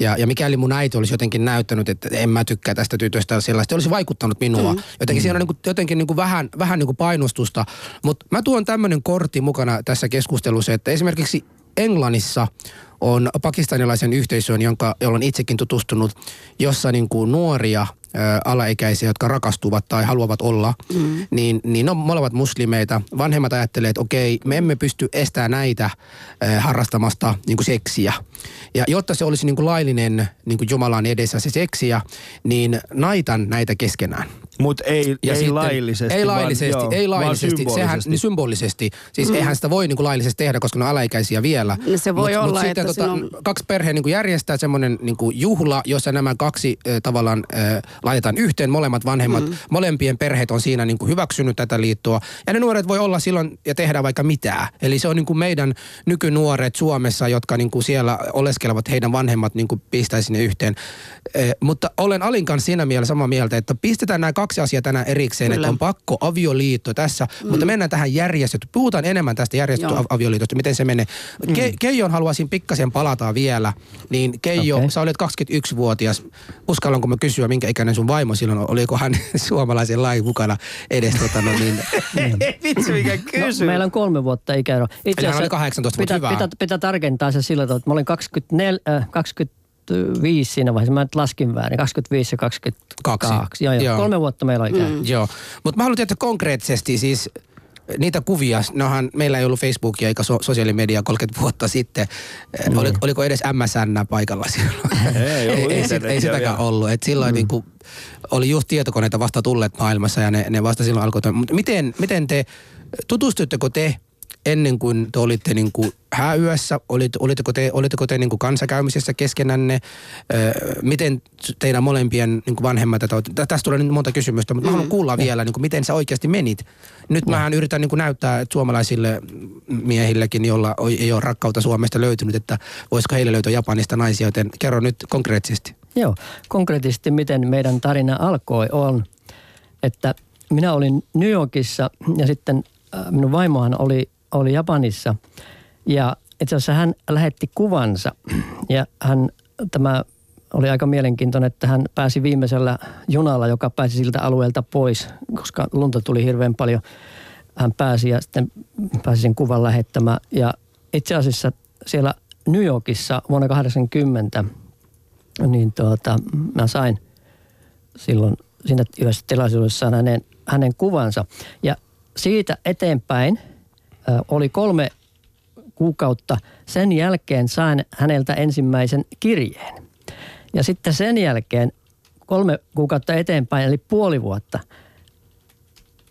S3: Ja, ja mikäli mun äiti olisi jotenkin näyttänyt, että en mä tykkää tästä tytöstä sellaista, olisi vaikuttanut minua. Mm. Jotenkin siinä on niin kuin, jotenkin niin kuin vähän, vähän niin kuin painostusta. Mutta mä tuon tämmöinen kortti mukana tässä keskustelussa, että esimerkiksi Englannissa on pakistanilaisen yhteisön, jonka, jolla on itsekin tutustunut, jossa niin kuin nuoria ö, alaikäisiä, jotka rakastuvat tai haluavat olla, mm. niin, niin ne on molemmat muslimeita. Vanhemmat ajattelee, että okei, me emme pysty estämään näitä ö, harrastamasta niin kuin seksiä. Ja jotta se olisi niin kuin laillinen niin kuin Jumalan edessä se seksiä, niin naitan näitä keskenään.
S1: Mutta ei,
S3: Ja
S1: ei
S3: sitten-
S1: laillisesti.
S3: Ei laillisesti,
S1: vaan, joo,
S3: ei laillisesti. Sehän,
S1: symbolisesti.
S3: niin symbolisesti. Siis mm. eihän sitä voi niin kuin laillisesti tehdä, koska ne on alaikäisiä vielä.
S5: No se voi
S3: mut,
S5: olla,
S3: mut sitten
S5: että
S3: tota,
S5: on-
S3: kaksi perheen niin kuin järjestää semmoinen niin kuin juhla, jossa nämä kaksi äh, tavallaan äh, laitetaan yhteen molemmat vanhemmat. Mm. Molempien perheet on siinä niin kuin hyväksynyt tätä liittoa. Ja ne nuoret voi olla silloin ja tehdä vaikka mitään. Eli se on niin kuin meidän nykynuoret Suomessa, jotka niin kuin siellä oleskelevat, heidän vanhemmat niin kuin pistäisi ne yhteen. Eh, mutta olen Alin kanssa siinä mielessä samaa mieltä, että pistetään nämä kaksi asiaa tänään erikseen,
S5: Kyllä.
S3: että on pakko avioliitto tässä, mm. mutta mennään tähän järjestetty. Puhutaan enemmän tästä järjestetty avioliitosta, miten se menee. Ke- Keijon haluaisin pikkasen palata vielä. Niin Keijo,
S4: Okei.
S3: sä olet 21-vuotias. Uskallanko mä kysyä, minkä ikäinen sun vaimo silloin? Oliko hän suomalaisen lain mukana edes? Tota, no niin,
S1: Vitsi mikä
S4: No, meillä on kolme vuotta ikäero. Itse
S3: Eli hän
S4: asiassa
S3: oli 18, mutta
S4: pitää,
S3: hyvä.
S4: pitää, pitää tarkentaa se sillä tavalla, että mä olin 24, äh, 25 siinä vaiheessa. Mä nyt laskin väärin. 25 ja 22.
S3: Kaksi.
S4: Joo, joo.
S3: Joo.
S4: Kolme vuotta meillä on ikäero. Mm.
S3: Joo, mutta mä haluan tietää konkreettisesti siis niitä kuvia, nohan meillä ei ollut Facebookia eikä so- sosiaalimedia 30 vuotta sitten. Mm. Oli, oliko edes MSN paikalla silloin?
S1: Ei
S3: ei, ei, ei sitäkään
S1: vielä.
S3: ollut. Et silloin mm. niin kuin, oli just tietokoneita vasta tulleet maailmassa ja ne, ne vasta silloin alkoi miten, miten te, tutustuitteko te ennen kuin te olitte niin kuin hääyössä, olit, olitteko te, olitteko te niin kuin kanssakäymisessä keskenänne, öö, miten teidän molempien niin kuin vanhemmat, tästä tulee nyt monta kysymystä, mutta mä haluan kuulla vielä, niin kuin, miten sä oikeasti menit. Nyt mähän yritän niin kuin näyttää että suomalaisille miehillekin, joilla oi- ei ole rakkautta Suomesta löytynyt, että voisiko heille löytyä Japanista naisia, joten kerro nyt konkreettisesti.
S4: Joo, konkreettisesti miten meidän tarina alkoi on, että minä olin New Yorkissa ja sitten äh, minun vaimohan oli, oli Japanissa. Ja itse asiassa hän lähetti kuvansa ja hän, tämä oli aika mielenkiintoinen, että hän pääsi viimeisellä junalla, joka pääsi siltä alueelta pois, koska lunta tuli hirveän paljon. Hän pääsi ja sitten pääsi sen kuvan lähettämään. Ja itse asiassa siellä New Yorkissa vuonna 80 niin tuota, mä sain silloin siinä yhdessä tilaisuudessa hänen, hänen kuvansa. Ja siitä eteenpäin oli kolme kuukautta. Sen jälkeen sain häneltä ensimmäisen kirjeen. Ja sitten sen jälkeen kolme kuukautta eteenpäin, eli puoli vuotta,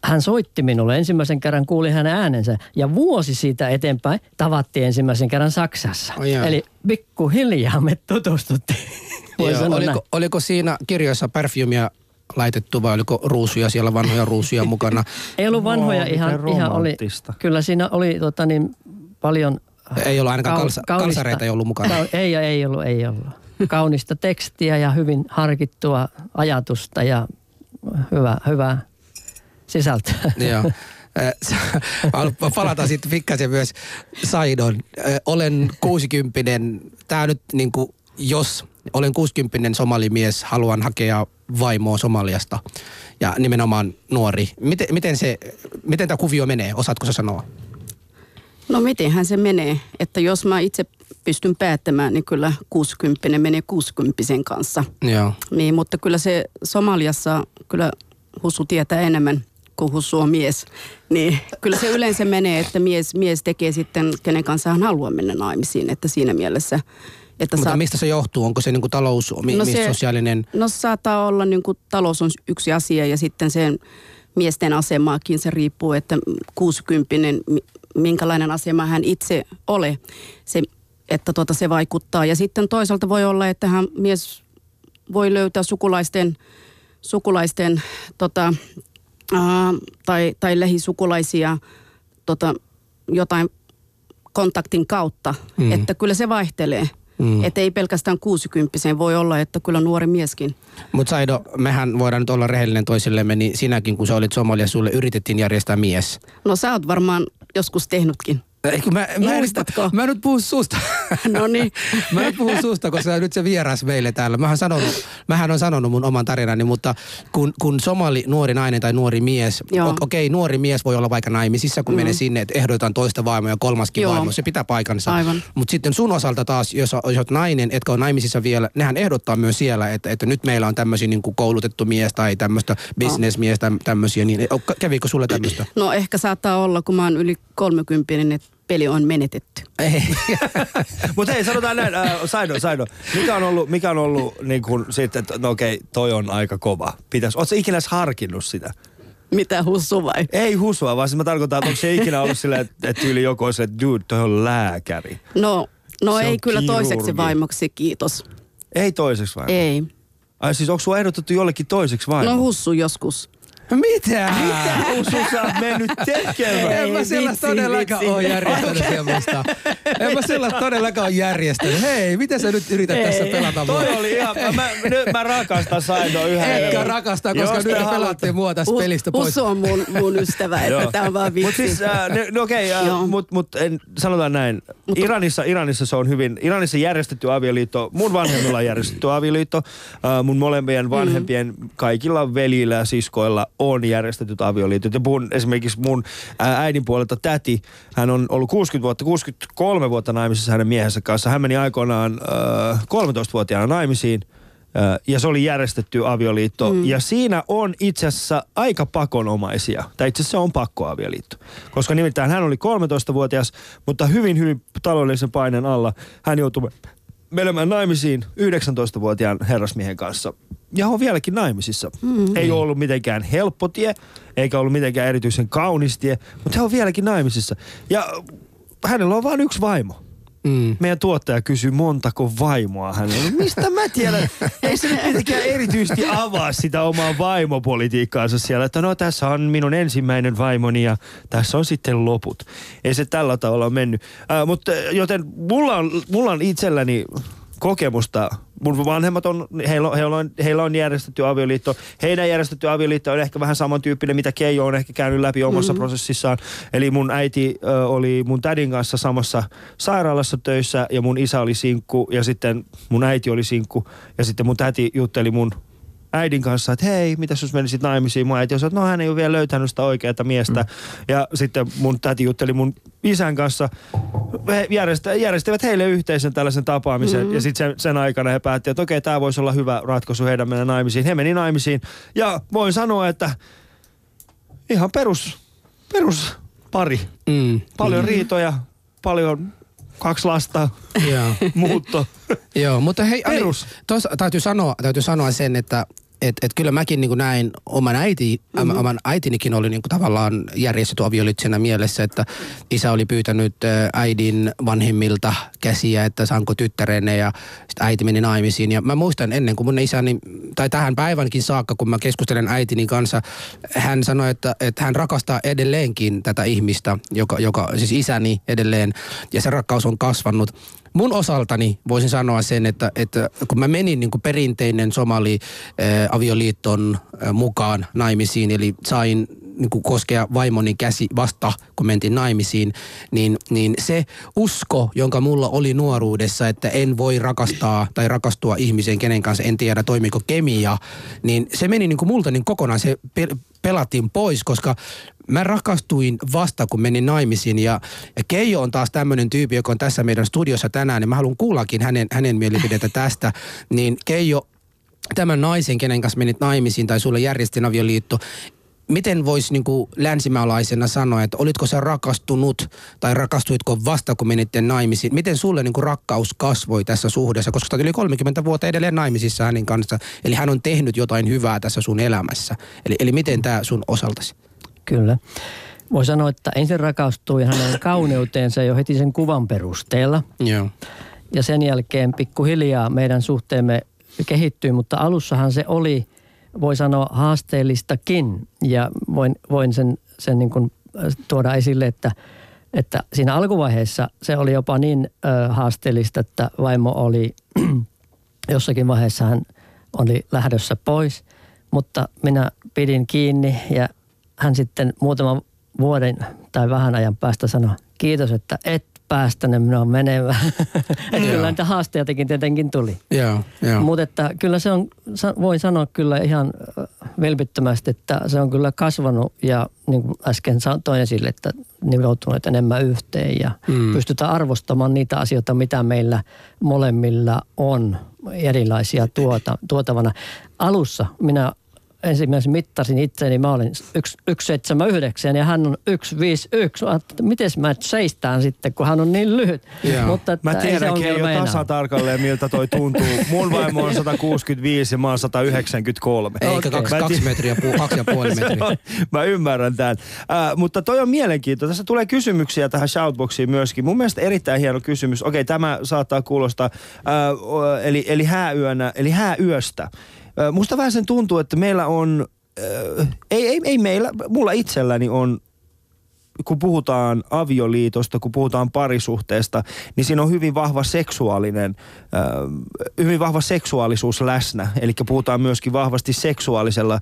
S4: hän soitti minulle. Ensimmäisen kerran kuulin hänen äänensä. Ja vuosi siitä eteenpäin tavattiin ensimmäisen kerran Saksassa.
S3: Jaa.
S4: Eli pikkuhiljaa me tutustuttiin.
S3: Joo, oliko,
S4: näin.
S3: oliko siinä kirjoissa perfumia laitettu vai oliko ruusuja siellä, vanhoja ruusuja mukana?
S4: Ei ollut vanhoja,
S1: Wow,
S4: ihan, ihan oli, kyllä siinä oli tota niin, paljon...
S3: Ei ollut ainakaan kalsa,
S4: kaunista-
S3: kalsareita ei ollut mukana.
S4: Ei, ei ollut, ei ollut. Kaunista tekstiä ja hyvin harkittua ajatusta ja hyvä, hyvä sisältö.
S3: Joo. Äh, sä- haluan Palata sitten pikkasen myös Saidon. Olen 60 Tämä nyt niin kuin, jos olen 60 somalimies, haluan hakea vaimoa Somaliasta ja nimenomaan nuori. Miten, miten, se, miten tämä kuvio menee? Osaatko sä sanoa?
S5: No mitenhän se menee, että jos mä itse pystyn päättämään, niin kyllä 60 menee 60 kanssa.
S3: Joo.
S5: Niin, mutta kyllä se Somaliassa, kyllä Husu tietää enemmän kuin Husu on mies. Niin kyllä se yleensä menee, että mies, mies tekee sitten, kenen kanssa hän haluaa mennä naimisiin. Että siinä mielessä, että
S3: Mutta
S5: saa-
S3: mistä se johtuu? Onko se niin kuin talous, mi, no se,
S5: se-
S3: sosiaalinen?
S5: No saattaa olla, niin kuin talous on yksi asia ja sitten sen miesten asemaakin se riippuu, että 60 mi- minkälainen asema hän itse ole, se, että tota, se vaikuttaa. Ja sitten toisaalta voi olla, että hän mies voi löytää sukulaisten, sukulaisten tota, ää, tai, tai lähisukulaisia tota, jotain kontaktin kautta,
S3: mm.
S5: että kyllä se vaihtelee.
S3: Mm.
S5: Että ei pelkästään 60 voi olla, että kyllä nuori mieskin.
S3: Mutta Saido, mehän voidaan nyt olla rehellinen toisillemme, niin sinäkin kun sä olit Somaliassa, sulle yritettiin järjestää mies.
S5: No sä oot varmaan joskus tehnytkin.
S3: Eikö mä, mä, en, mä en nyt puhu susta.
S5: No niin.
S3: mä nyt puhu susta, koska nyt se vieras meille täällä. Mähän, sanonut, mähän on sanonut mun oman tarinani, mutta kun, kun somali nuori nainen tai nuori mies, okei, okay, nuori mies voi olla vaikka naimisissa, kun mm. menee sinne, että ehdotetaan toista vaimoa ja kolmaskin
S5: Joo.
S3: vaimo. Se pitää paikansa. Mutta sitten sun osalta taas, jos, jos oot nainen, etkä ole naimisissa vielä, nehän ehdottaa myös siellä, että, että nyt meillä on tämmöisiä niin koulutettu mies tai tämmöistä bisnesmies tämmöisiä. Niin, kävikö sulle tämmöistä?
S5: No ehkä saattaa olla, kun mä oon yli 30, niin että peli on menetetty.
S3: Ei.
S1: Mutta hei, sanotaan näin, äh, Saido, Saido, mikä on ollut, mikä on ollut niin kuin sitten, että no okei, toi on aika kova. Pitäis, ootko ikinä harkinnut sitä?
S5: Mitä hussu vai?
S1: Ei husua, vaan siis mä tarkoitan, että onko se ikinä ollut silleen, että, että yli joku on se, että dude, toi on lääkäri.
S5: No, no
S1: Se
S5: ei kyllä
S1: kirurgi.
S5: toiseksi vaimoksi, kiitos.
S1: Ei toiseksi vai?
S5: Ei.
S1: Ai siis onko sua ehdotettu jollekin toiseksi vai?
S5: No hussu joskus.
S3: Mitä?
S1: Mitä Usu sä oot mennyt tekemään?
S3: En mä
S4: Ei,
S3: sillä
S4: vitsi,
S3: todellakaan
S4: vitsi.
S3: ole järjestänyt semmoista. En mä sillä todellakaan ole järjestänyt. Hei, miten sä nyt yrität
S4: Ei.
S3: tässä pelata mua?
S1: Toi oli ihan, mä, nyt mä rakastan Saido yhä
S3: Etkä
S1: enemmän.
S3: rakasta, koska
S1: Jos
S3: nyt
S1: haluatte-
S3: pelattiin mua tästä
S5: Us-
S3: pelistä pois.
S5: Ussu on mun, mun ystävä, että tää on vaan vitsi.
S1: Mutta siis, äh, ne- no okei, okay, äh, mutta mut, en- sanotaan näin.
S5: Mutta-
S1: Iranissa, Iranissa se on hyvin, Iranissa järjestetty avioliitto, mun vanhemmilla on järjestetty avioliitto, äh, mun molempien vanhempien mm. kaikilla velillä ja siskoilla on järjestetyt avioliitot. Ja puhun esimerkiksi mun äidin puolelta täti, hän on ollut 60 vuotta, 63 vuotta naimisissa hänen miehensä kanssa. Hän meni aikoinaan äh, 13-vuotiaana naimisiin. Ja se oli järjestetty avioliitto. Mm. Ja siinä on itse asiassa aika pakonomaisia. Tai itse asiassa se on pakkoavioliitto. Koska nimittäin hän oli 13-vuotias, mutta hyvin, hyvin taloudellisen paineen alla. Hän joutui menemään naimisiin 19-vuotiaan herrasmiehen kanssa. Ja on vieläkin naimisissa. Mm. Ei ole ollut mitenkään helppo tie, eikä ollut mitenkään erityisen kaunis tie, mutta he on vieläkin naimisissa. Ja hänellä on vain yksi vaimo.
S3: Mm.
S1: Meidän tuottaja kysyy montako vaimoa hänellä on. Mistä mä tiedän? Ei se mitenkään erityisesti avaa sitä omaa vaimopolitiikkaansa siellä, että no tässä on minun ensimmäinen vaimoni ja tässä on sitten loput. Ei se tällä tavalla mennyt. Äh, mutta joten mulla on, mulla on itselläni kokemusta. Mun vanhemmat on, heillä on, heillä on, heillä on järjestetty avioliitto. Heidän järjestetty avioliitto on ehkä vähän samantyyppinen, mitä Keijo on ehkä käynyt läpi omassa mm-hmm. prosessissaan. Eli mun äiti ö, oli mun tädin kanssa samassa sairaalassa töissä ja mun isä oli sinkku ja sitten mun äiti oli sinkku. Ja sitten mun täti jutteli mun äidin kanssa, että hei, mitä jos menisit naimisiin? Mun äiti sanoi, että no hän ei ole vielä löytänyt sitä oikeaa miestä. Mm. Ja sitten mun täti jutteli mun isän kanssa. He järjestä, järjestivät heille yhteisen tällaisen tapaamisen. Mm. Ja sitten sen, sen aikana he päättivät, että okei, tämä voisi olla hyvä ratkaisu heidän mennä naimisiin. He meni naimisiin. Ja voin sanoa, että ihan perus, perus pari.
S3: Mm.
S1: Paljon mm. riitoja, paljon kaksi lasta, muutto.
S3: Joo, mutta hei,
S1: Perus.
S3: tos, täytyy, sanoa, täytyy sanoa sen, että et, et kyllä mäkin niin näin oman, äiti, mm-hmm. oman äitinikin oli niin tavallaan järjestetty avioliitto siinä mielessä, että isä oli pyytänyt ä, äidin vanhemmilta käsiä, että saanko tyttärenne ja sitten äiti meni naimisiin. Ja mä muistan ennen kuin mun isäni, tai tähän päivänkin saakka, kun mä keskustelen äitini kanssa, hän sanoi, että, että hän rakastaa edelleenkin tätä ihmistä, joka, joka siis isäni edelleen, ja se rakkaus on kasvanut. Mun osaltani voisin sanoa sen, että, että kun mä menin niin kuin perinteinen somali avioliiton äh, mukaan naimisiin, eli sain niin kuin koskea vaimoni käsi vasta, kun mentiin naimisiin, niin, niin se usko, jonka mulla oli nuoruudessa, että en voi rakastaa tai rakastua ihmiseen, kenen kanssa en tiedä toimiko kemia, niin se meni niin kuin multa niin kokonaan, se pe- pelattiin pois, koska mä rakastuin vasta, kun menin naimisiin ja, ja Keijo on taas tämmöinen tyyppi, joka on tässä meidän studiossa tänään, niin mä haluan kuullakin hänen, hänen mielipidettä tästä, niin Keijo, tämän naisen, kenen kanssa menit naimisiin tai sulle järjestin avioliitto, miten voisi niin länsimaalaisena sanoa, että olitko sä rakastunut tai rakastuitko vasta kun menitte naimisiin? Miten sulle niin rakkaus kasvoi tässä suhdessa, koska sä yli 30 vuotta edelleen naimisissa hänen kanssa, eli hän on tehnyt jotain hyvää tässä sun elämässä. Eli, eli miten tämä sun osaltasi?
S4: Kyllä. Voi sanoa, että ensin rakastui hänen kauneuteensa jo heti sen kuvan perusteella.
S3: Joo.
S4: Ja sen jälkeen pikkuhiljaa meidän suhteemme kehittyi, mutta alussahan se oli, voi sanoa, haasteellistakin. Ja voin, voin sen, sen niin kuin tuoda esille, että, että siinä alkuvaiheessa se oli jopa niin ö, haasteellista, että vaimo oli jossakin vaiheessa hän oli lähdössä pois, mutta minä pidin kiinni ja hän sitten muutaman vuoden tai vähän ajan päästä sanoi, kiitos, että et päästänyt minua menemään. että kyllä niitä haasteitakin tietenkin tuli. Mutta että kyllä se on, voin sanoa kyllä ihan ö, vilpittömästi, että se on kyllä kasvanut ja niin kuin äsken toin esille, että nivoutuneet enemmän yhteen ja mm. pystytään arvostamaan niitä asioita, mitä meillä molemmilla on erilaisia tuota, tuotavana. Alussa minä ensimmäisen mittasin itseäni, mä olin 179 ja hän on 151. Miten mä seistään sitten, kun hän on niin lyhyt.
S3: Joo.
S4: Mutta että
S1: Mä jo
S4: enää.
S1: tasa tarkalleen, miltä toi tuntuu. Mun vaimo on 165 ja mä oon 193.
S3: Eikä
S4: Okei.
S3: kaksi, kaksi
S1: tiedän.
S3: metriä, pu, kaksi ja puoli metriä.
S1: on, mä ymmärrän tämän. Äh, mutta toi on mielenkiintoista. Tässä tulee kysymyksiä tähän shoutboxiin myöskin. Mun mielestä erittäin hieno kysymys. Okei, tämä saattaa kuulostaa. Äh, eli, eli hääyönä, eli hääyöstä. Musta vähän sen tuntuu, että meillä on, ei, ei, ei meillä, mulla itselläni on kun puhutaan avioliitosta, kun puhutaan parisuhteesta, niin siinä on hyvin vahva seksuaalinen, äh, hyvin vahva seksuaalisuus läsnä. Eli puhutaan myöskin vahvasti seksuaalisella, äh,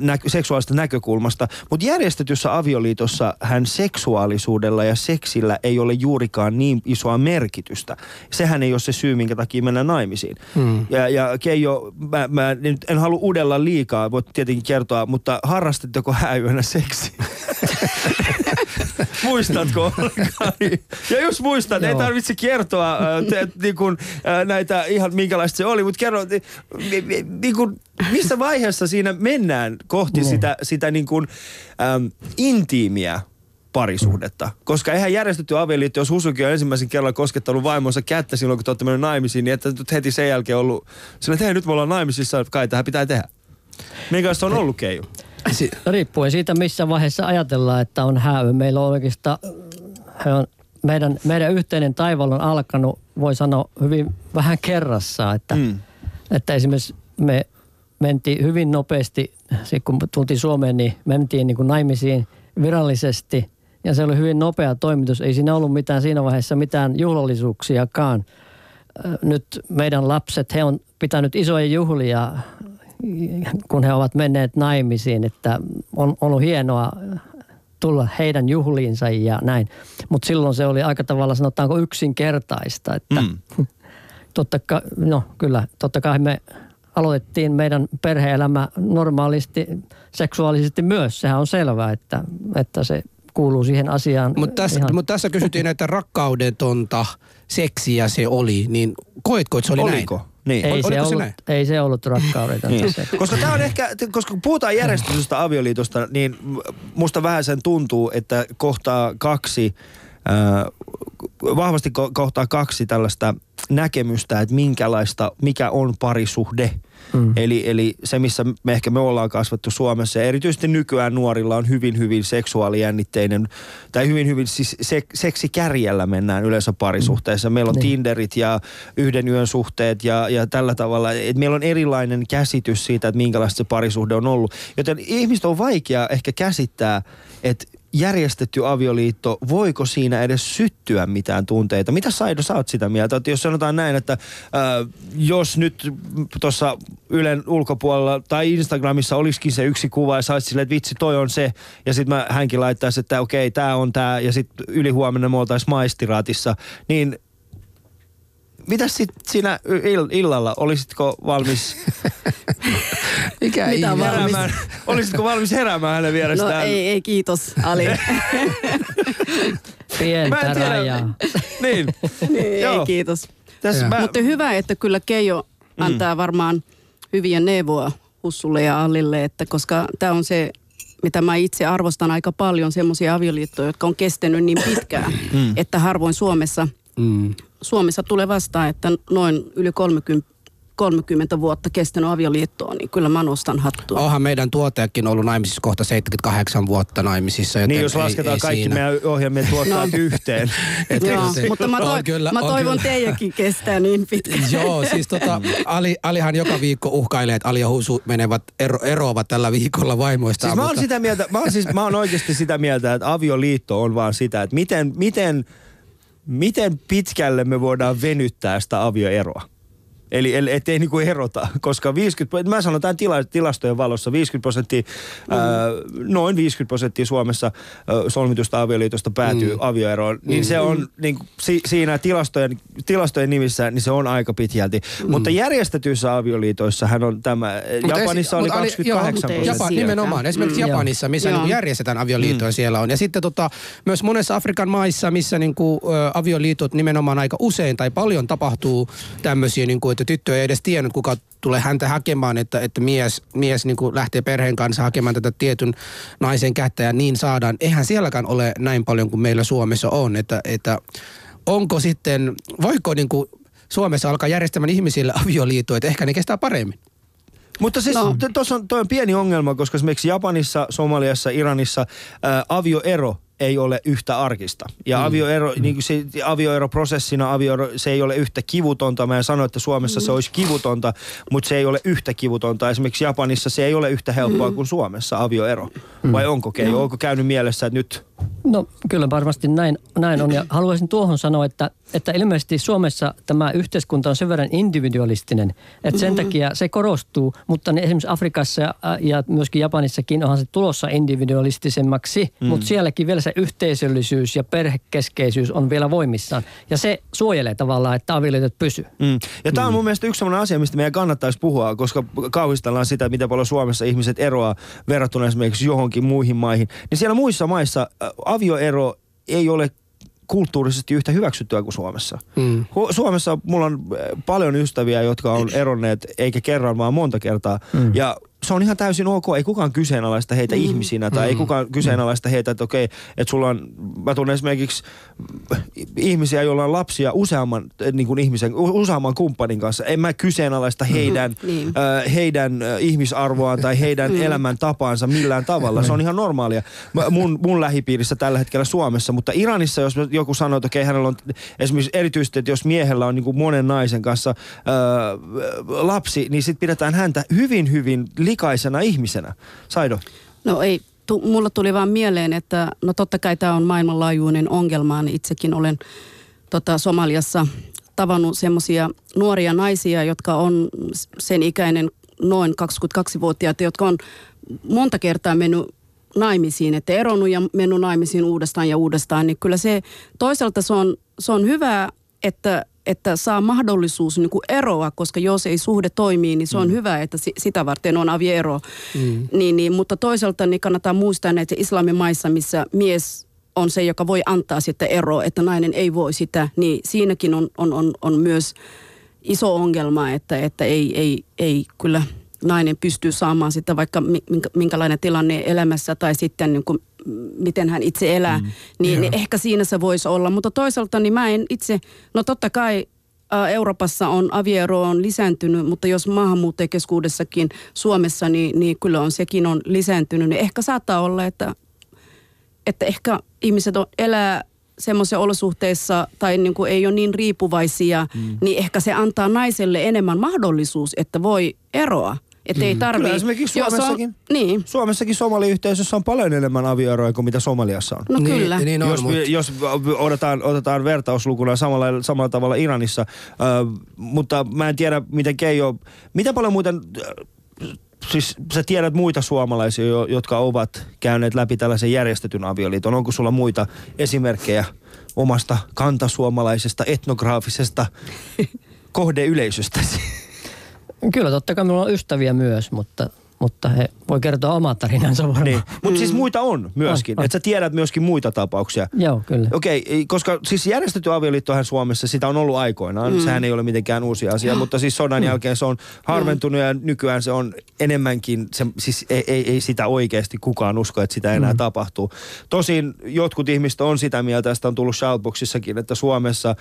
S1: nä- seksuaalista näkökulmasta. Mutta järjestetyssä avioliitossa hän seksuaalisuudella ja seksillä ei ole juurikaan niin isoa merkitystä. Sehän ei ole se syy, minkä takia mennään naimisiin. Hmm. Ja, ja Keijo, mä, mä nyt en halua udella liikaa, voit tietenkin kertoa, mutta harrastitteko hääyönä seksiä? Muistatko? Ja jos muistat, ei tarvitse kertoa äh, te, niin kun, äh, näitä ihan minkälaista se oli, mutta kerro, ni- ni- niin kun, missä vaiheessa siinä mennään kohti
S4: Niin.
S1: sitä, sitä niin kun, ähm, intiimiä parisuhdetta. Koska eihän järjestetty avioliitto, jos Husuki on ensimmäisen kerran koskettanut vaimonsa kättä silloin, kun te olette mennyt naimisiin, niin että nyt heti sen jälkeen ollut sillä, että hei, nyt me ollaan naimisissa, kai tähän pitää tehdä. Minkälaista on ollut Keiju?
S3: Si-
S4: Riippuen siitä, missä vaiheessa ajatellaan, että on hääy. Meillä on oikeastaan, he on, meidän, meidän yhteinen taival on alkanut, voi sanoa, hyvin vähän kerrassaan. Että,
S1: Mm.
S4: että esimerkiksi me mentiin hyvin nopeasti, sit kun tultiin Suomeen, niin mentiin niin kuin naimisiin virallisesti. Ja se oli hyvin nopea toimitus. Ei siinä ollut mitään siinä vaiheessa mitään juhlallisuuksiakaan. Nyt meidän lapset, he on pitänyt isoja juhlia kun he ovat menneet naimisiin, että on ollut hienoa tulla heidän juhliinsa ja näin. Mutta silloin se oli aika tavalla sanotaanko yksinkertaista, että
S1: Mm.
S4: totta kai, no kyllä, totta kai me aloitettiin meidän perhe-elämä normaalisti, seksuaalisesti myös. Sehän on selvää, että, että se kuuluu siihen asiaan.
S3: Mutta tässä,
S4: ihan-
S3: mut tässä kysyttiin, että rakkaudetonta seksiä se oli, niin koetko, että se oli
S1: Oliko?
S3: näin?
S1: Niin.
S4: ei, se
S3: se
S4: ollut,
S3: näin?
S4: ei se ollut rakkaudetonta
S1: Niin.
S4: se.
S1: Koska tämä on ehkä, koska kun puhutaan järjestetystä avioliitosta, niin musta vähän sen tuntuu, että kohtaa kaksi, äh, vahvasti ko- kohtaa kaksi tällaista näkemystä, että minkälaista, mikä on parisuhde. Mm. Eli, eli se, missä me ehkä me ollaan kasvattu Suomessa ja erityisesti nykyään nuorilla on hyvin, hyvin seksuaalijännitteinen tai hyvin, hyvin siis se, seksikärjellä mennään yleensä parisuhteessa. Meillä on
S4: Niin.
S1: Tinderit ja yhden yön suhteet ja, ja tällä tavalla. Et meillä on erilainen käsitys siitä, että minkälaista se parisuhde on ollut. Joten ihmiset on vaikea ehkä käsittää, että järjestetty avioliitto, voiko siinä edes syttyä mitään tunteita? Mitä Saido, sä oot sitä mieltä? Että jos sanotaan näin, että äh, jos nyt tuossa Ylen ulkopuolella tai Instagramissa olisikin se yksi kuva ja sä silleen, että vitsi toi on se ja sitten mä hänkin laittaisin, että okei tää on tää ja sitten ylihuomenna me oltaisiin maistiraatissa, niin Mitäs sit siinä ill- illalla, olisitko valmis
S3: Mikä
S5: Mitä
S3: ihme?
S1: heräämään, olisitko valmis heräämään hänen
S5: No
S1: vierestään?
S5: ei, ei kiitos Ali.
S4: Pientä rajaa.
S1: Niin.
S5: ei
S1: Joo.
S5: kiitos.
S1: Tässä mä,
S5: Mutta hyvä, että kyllä Keijo antaa varmaan hyviä neuvoa Hussulle ja Allille, että koska tämä on se, mitä mä itse arvostan aika paljon, semmoisia avioliittoja, jotka on kestänyt niin pitkään, että harvoin Suomessa,
S3: Mm.
S5: Suomessa tulee vastaan, että noin yli 30, 30 vuotta kestänyt avioliittoa, niin kyllä mä nostan hattua.
S3: Onhan meidän tuottajakin ollut naimisissa kohta 78 vuotta naimisissa. Joten
S1: niin jos
S3: ei-
S1: lasketaan
S3: ei
S1: kaikki
S3: siinä.
S1: meidän ohjelmien tuottajat
S5: No.
S1: yhteen.
S3: Et
S5: Joo,
S3: se-
S5: mutta mä,
S3: on
S5: toi,
S3: kyllä-
S5: mä
S3: on
S5: toivon
S3: kyllä.
S5: teidänkin kestää niin pitkään.
S3: Joo, siis tota, Ali, Alihan joka viikko uhkailee, että Ali ja Husu menevät, ero, eroavat tällä viikolla vaimoistaan.
S1: Siis mä oon
S3: mutta-
S1: sitä mieltä, mä oon, siis, mä oon oikeasti sitä mieltä, että avioliitto on vaan sitä, että miten, miten, miten pitkälle me voidaan venyttää sitä avioeroa. Eli, ettei niinku erota, koska 50, mä sanon tämän tila, tilastojen valossa 50 prosenttia, ää, noin 50 prosenttia Suomessa ää, solmitusta avioliitosta päätyy mm. avioeroon, niin se on niin, si, siinä tilastojen, tilastojen nimissä, niin se on aika pitkälti. Mm. Mutta järjestetyissä avioliitoissa hän on tämä,
S3: Mutta
S1: Japanissa
S3: esi-
S1: oli
S3: mutta Ali-
S1: 28
S3: joo,
S5: mutta ei
S1: prosenttia.
S3: Japan, nimenomaan. Esimerkiksi
S4: Mm.
S3: Japanissa, missä
S5: Joo.
S3: niin järjestetään avioliittoja siellä on. Ja sitten tota, myös monessa Afrikan maissa, missä niin kuin, ö, avioliitot nimenomaan aika usein tai paljon tapahtuu tämmöisiä, niin kuin, että tyttö ei edes tiennyt, kuka tulee häntä hakemaan, että, että mies, mies niin kuin lähtee perheen kanssa hakemaan tätä tietyn naisen kättä ja niin saadaan. Eihän sielläkään ole näin paljon kuin meillä Suomessa on. Että, että onko sitten, voiko niin kuin Suomessa alkaa järjestämään ihmisille avioliittoja, että ehkä ne kestää paremmin?
S1: Mutta siis
S5: No.
S1: tuossa on, toi on pieni ongelma, koska esimerkiksi Japanissa, Somaliassa, Iranissa ää, avioero ei ole yhtä arkista. Ja avioero, niin kuin se, avioeroprosessina avioero, se ei ole yhtä kivutonta. Mä en sano, että Suomessa se olisi kivutonta, mutta se ei ole yhtä kivutonta. Esimerkiksi Japanissa se ei ole yhtä helppoa kuin Suomessa avioero. Vai onko Keijo? Onko käynyt mielessä, että nyt
S4: No kyllä varmasti näin, näin on. Ja haluaisin tuohon sanoa, että, että ilmeisesti Suomessa tämä yhteiskunta on sen verran individualistinen, että sen takia se korostuu, mutta ne esimerkiksi Afrikassa ja, ja myöskin Japanissakin onhan se tulossa individualistisemmaksi, mm. mutta sielläkin vielä se yhteisöllisyys ja perhekeskeisyys on vielä voimissaan. Ja se suojelee tavallaan, että avioliitot pysyy.
S1: Mm. Ja tämä on mun mielestä yksi sellainen asia, mistä meidän kannattaisi puhua, koska kauhistellaan sitä, miten paljon Suomessa ihmiset eroaa verrattuna esimerkiksi johonkin muihin maihin. Niin siellä muissa maissa avioero ei ole kulttuurisesti yhtä hyväksyttyä kuin Suomessa. Mm. Suomessa mulla on äh, paljon ystäviä, jotka on eronneet eikä kerran, vaan monta kertaa. Mm. Ja se on ihan täysin ok. Ei kukaan kyseenalaista heitä mm. ihmisinä tai mm. ei kukaan kyseenalaista heitä, että okei, että sulla on, mä tunnen esimerkiksi ihmisiä, joilla on lapsia useamman niin kuin ihmisen, useamman kumppanin kanssa. En mä kyseenalaista mm-hmm. heidän, mm. äh, heidän ihmisarvoaan tai heidän mm. elämäntapaansa millään tavalla. Se on ihan normaalia mun, mun lähipiirissä tällä hetkellä Suomessa, mutta Iranissa, jos joku sanoo, että okei, hänellä on esimerkiksi erityisesti, että jos miehellä on niin kuin monen naisen kanssa äh, lapsi, niin sitten pidetään häntä hyvin, hyvin likaisena ihmisenä. Saido?
S5: No ei, tu, mulla tuli vaan mieleen, että no totta kai tämä on maailmanlaajuinen ongelma. Niin itsekin olen tota, Somaliassa tavannut semmoisia nuoria naisia, jotka on sen ikäinen noin 22-vuotiaita, jotka on monta kertaa mennyt naimisiin, että eronnut ja mennyt naimisiin uudestaan ja uudestaan, niin kyllä se toisaalta se on, se on hyvä, että että saa mahdollisuus niin kuin eroa, koska jos ei suhde toimii, niin se on mm. hyvä, että sitä varten on aviero. Mm. Niin, niin, mutta toisaalta niin kannattaa muistaa näitä islamimaissa, missä mies on se, joka voi antaa sitten eroa, että nainen ei voi sitä, niin siinäkin on, on, on, on myös iso ongelma, että, että ei, ei, ei kyllä nainen pystyy saamaan sitä vaikka minkälainen tilanne elämässä tai sitten niin kuin miten hän itse elää, mm. niin, niin ehkä siinä se voisi olla. Mutta toisaalta niin mä en itse, no totta kai Euroopassa on aviero on lisääntynyt, mutta jos maahanmuuttajakeskuudessakin Suomessa, niin, niin kyllä on sekin on lisääntynyt. Niin ehkä saattaa olla, että, että ehkä ihmiset on, elää semmoisissa olosuhteissa tai niin kuin ei ole niin riippuvaisia, mm. niin ehkä se antaa naiselle enemmän mahdollisuus, että voi eroa. Että ei mm. tarvii. Kyllä
S1: esimerkiksi Suomessakin. On, niin. Suomessakin somaliyhteisössä on paljon enemmän avioeroja kuin mitä Somaliassa on.
S5: No niin, kyllä.
S1: Niin on, jos, mutta... jos otetaan, otetaan vertauslukuna samalla, samalla tavalla Iranissa, äh, mutta mä en tiedä miten Keijo, mitä paljon muuten siis sä tiedät muita suomalaisia, jotka ovat käyneet läpi tällaisen järjestetyn avioliiton. Onko sulla muita esimerkkejä omasta kantasuomalaisesta etnograafisesta kohdeyleisöstäsi?
S4: Kyllä, totta kai minulla on ystäviä myös, mutta mutta he voi kertoa omaa tarinansa varmaan. Niin.
S1: Mutta siis mm. muita on myöskin. Että sä tiedät myöskin muita tapauksia.
S4: Joo, kyllä.
S1: Okei, okay, koska siis järjestetty avioliittohan Suomessa, sitä on ollut aikoinaan. Mm. Sehän ei ole mitenkään uusi asia, mutta siis sodan mm. jälkeen se on harventunut ja nykyään se on enemmänkin, se, siis ei, ei, ei sitä oikeasti kukaan usko, että sitä enää mm. tapahtuu. Tosin jotkut ihmiset on sitä mieltä, että on tullut Shoutboxissakin, että Suomessa äh,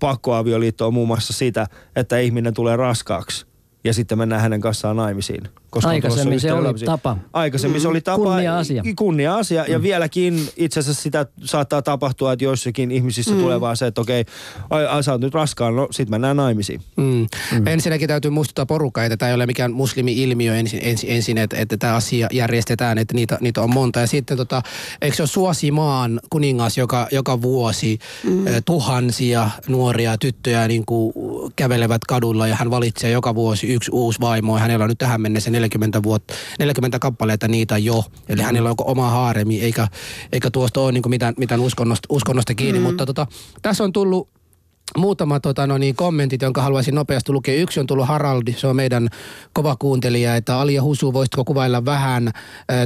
S1: pakkoavioliitto on muun muassa sitä, että ihminen tulee raskaaksi ja sitten mennään hänen kanssaan naimisiin.
S4: Koska Aikaisemmin se oli lapsi. tapa.
S1: Aikaisemmin mm. se oli tapa.
S4: Kunnia-asia.
S1: Kunnia-asia. Mm. Ja vieläkin itse asiassa sitä saattaa tapahtua, että joissakin ihmisissä mm. tulee vaan se, että okei, ai, ai, sä oot nyt raskaan, no sit mennään naimisiin. Mm.
S3: Mm. Ensinnäkin täytyy muistuttaa porukkaa, että tämä ei ole mikään muslimi-ilmiö ensin, ensin, ensin että, että tämä asia järjestetään, että niitä, niitä on monta. Ja sitten tota, eikö se ole Suosimaan kuningas, joka joka vuosi mm. eh, tuhansia nuoria tyttöjä niin kuin kävelevät kadulla ja hän valitsee joka vuosi yksi uusi vaimo ja hänellä on nyt tähän mennessä 40, vuotta, 40 kappaleita niitä jo. Eli hänellä on oma haaremi, eikä, eikä tuosta ole niin mitään, mitään uskonnosta, uskonnosta kiinni. Mm. Mutta tota, tässä on tullut muutama tota, no niin, kommentit, jonka haluaisin nopeasti lukea. Yksi on tullut Haraldi, se on meidän kova kuuntelija, että Alia Husu, voisitko kuvailla vähän ä,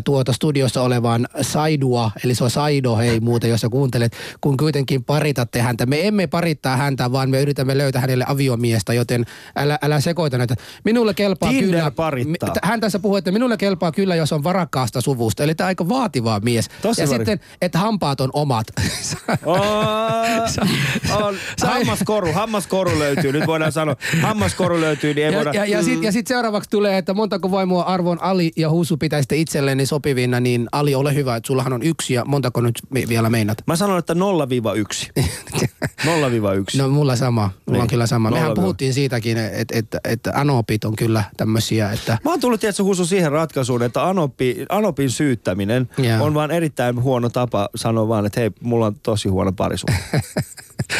S3: tuota studiossa olevan Saidua, eli se on Saido, hei muuten, jos sä kuuntelet, kun kuitenkin paritatte häntä. Me emme parittaa häntä, vaan me yritämme löytää hänelle aviomiestä, joten älä, älä sekoita näitä. Minulle kelpaa
S1: Tinder
S3: kyllä.
S1: parittaa.
S3: Hän tässä puhuu, että minulle kelpaa kyllä, jos on varakkaasta suvusta. Eli tämä aika vaativa mies.
S1: Tosi
S3: ja var... sitten, että hampaat on omat.
S1: Oh, on, hammaskoru, hammaskoru löytyy. Nyt voidaan sanoa, hammaskoru löytyy, niin ei
S3: Ja,
S1: voida...
S3: ja, ja sitten ja sit seuraavaksi tulee, että montako vaimoa arvon Ali ja Husu pitäisitte itselleen sopivina, niin Ali ole hyvä, että sullahan on yksi ja montako nyt me, vielä meinat?
S1: Mä sanon, että 0-1. 0-1.
S3: No mulla sama, mulla
S1: Niin.
S3: on kyllä sama. Mehän puhuttiin siitäkin, että, että, että anopit on kyllä tämmöisiä, että
S1: Mä oon tullut, tiedätkö, Husu siihen ratkaisuun, että Anopi, Anopin syyttäminen
S3: Joo.
S1: on vaan erittäin huono tapa sanoa vaan, että hei, mulla on tosi huono parisuhde.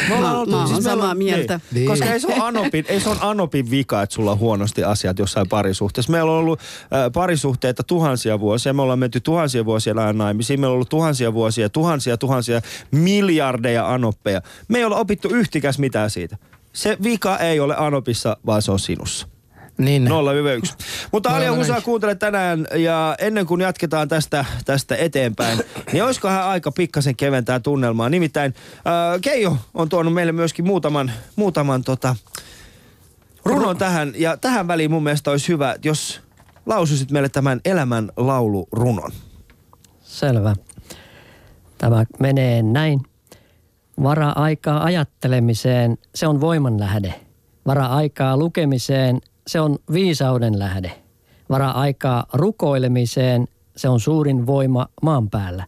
S1: Me ollaan
S5: Mä-
S1: oltu-
S5: mä oon
S1: meillä
S5: samaa
S1: on-
S5: mieltä.
S1: Niin.
S3: Niin.
S1: Koska ei se, ole Anopin, ei se on Anopin vika, että sulla on huonosti asiat jossain parisuhteessa. Meillä on ollut äh, parisuhteita tuhansia vuosia. Me ollaan menty tuhansia vuosia ajan naimisiin. Meillä on ollut tuhansia vuosia, tuhansia, tuhansia, miljardeja Anoppeja. Me ei olla opittu yhtikäs mitään siitä. Se vika ei ole Anopissa, vaan se on sinussa.
S3: Niin.
S1: 0-1. Mutta Alia
S3: näin.
S1: kuuntele tänään ja ennen kuin jatketaan tästä, tästä eteenpäin, niin olisikohan aika pikkasen keventää tunnelmaa. Nimittäin äh, Keijo on tuonut meille myöskin muutaman, muutaman tota, runon tähän ja tähän väliin mun mielestä olisi hyvä, jos lausuisit meille tämän elämän laulu runon.
S4: Selvä. Tämä menee näin. Vara aikaa ajattelemiseen, se on voiman lähde. Vara aikaa lukemiseen, se on viisauden lähde. Vara aikaa rukoilemiseen, se on suurin voima maan päällä.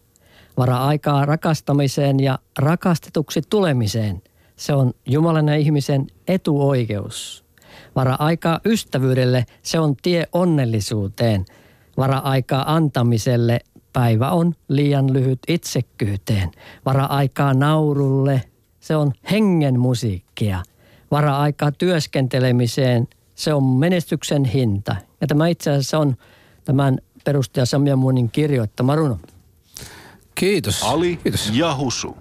S4: Vara aikaa rakastamiseen ja rakastetuksi tulemiseen, se on Jumalan ja ihmisen etuoikeus. Vara aikaa ystävyydelle, se on tie onnellisuuteen. Vara aikaa antamiselle, päivä on liian lyhyt itsekkyyteen. Vara aikaa naurulle, se on hengen musiikkia. Vara aikaa työskentelemiseen, se on menestyksen hinta. Ja tämä itse asiassa on tämän perustaja Samia Munin kirjoittama runo.
S3: Kiitos.
S2: Ali
S3: Kiitos.
S2: ja Husu.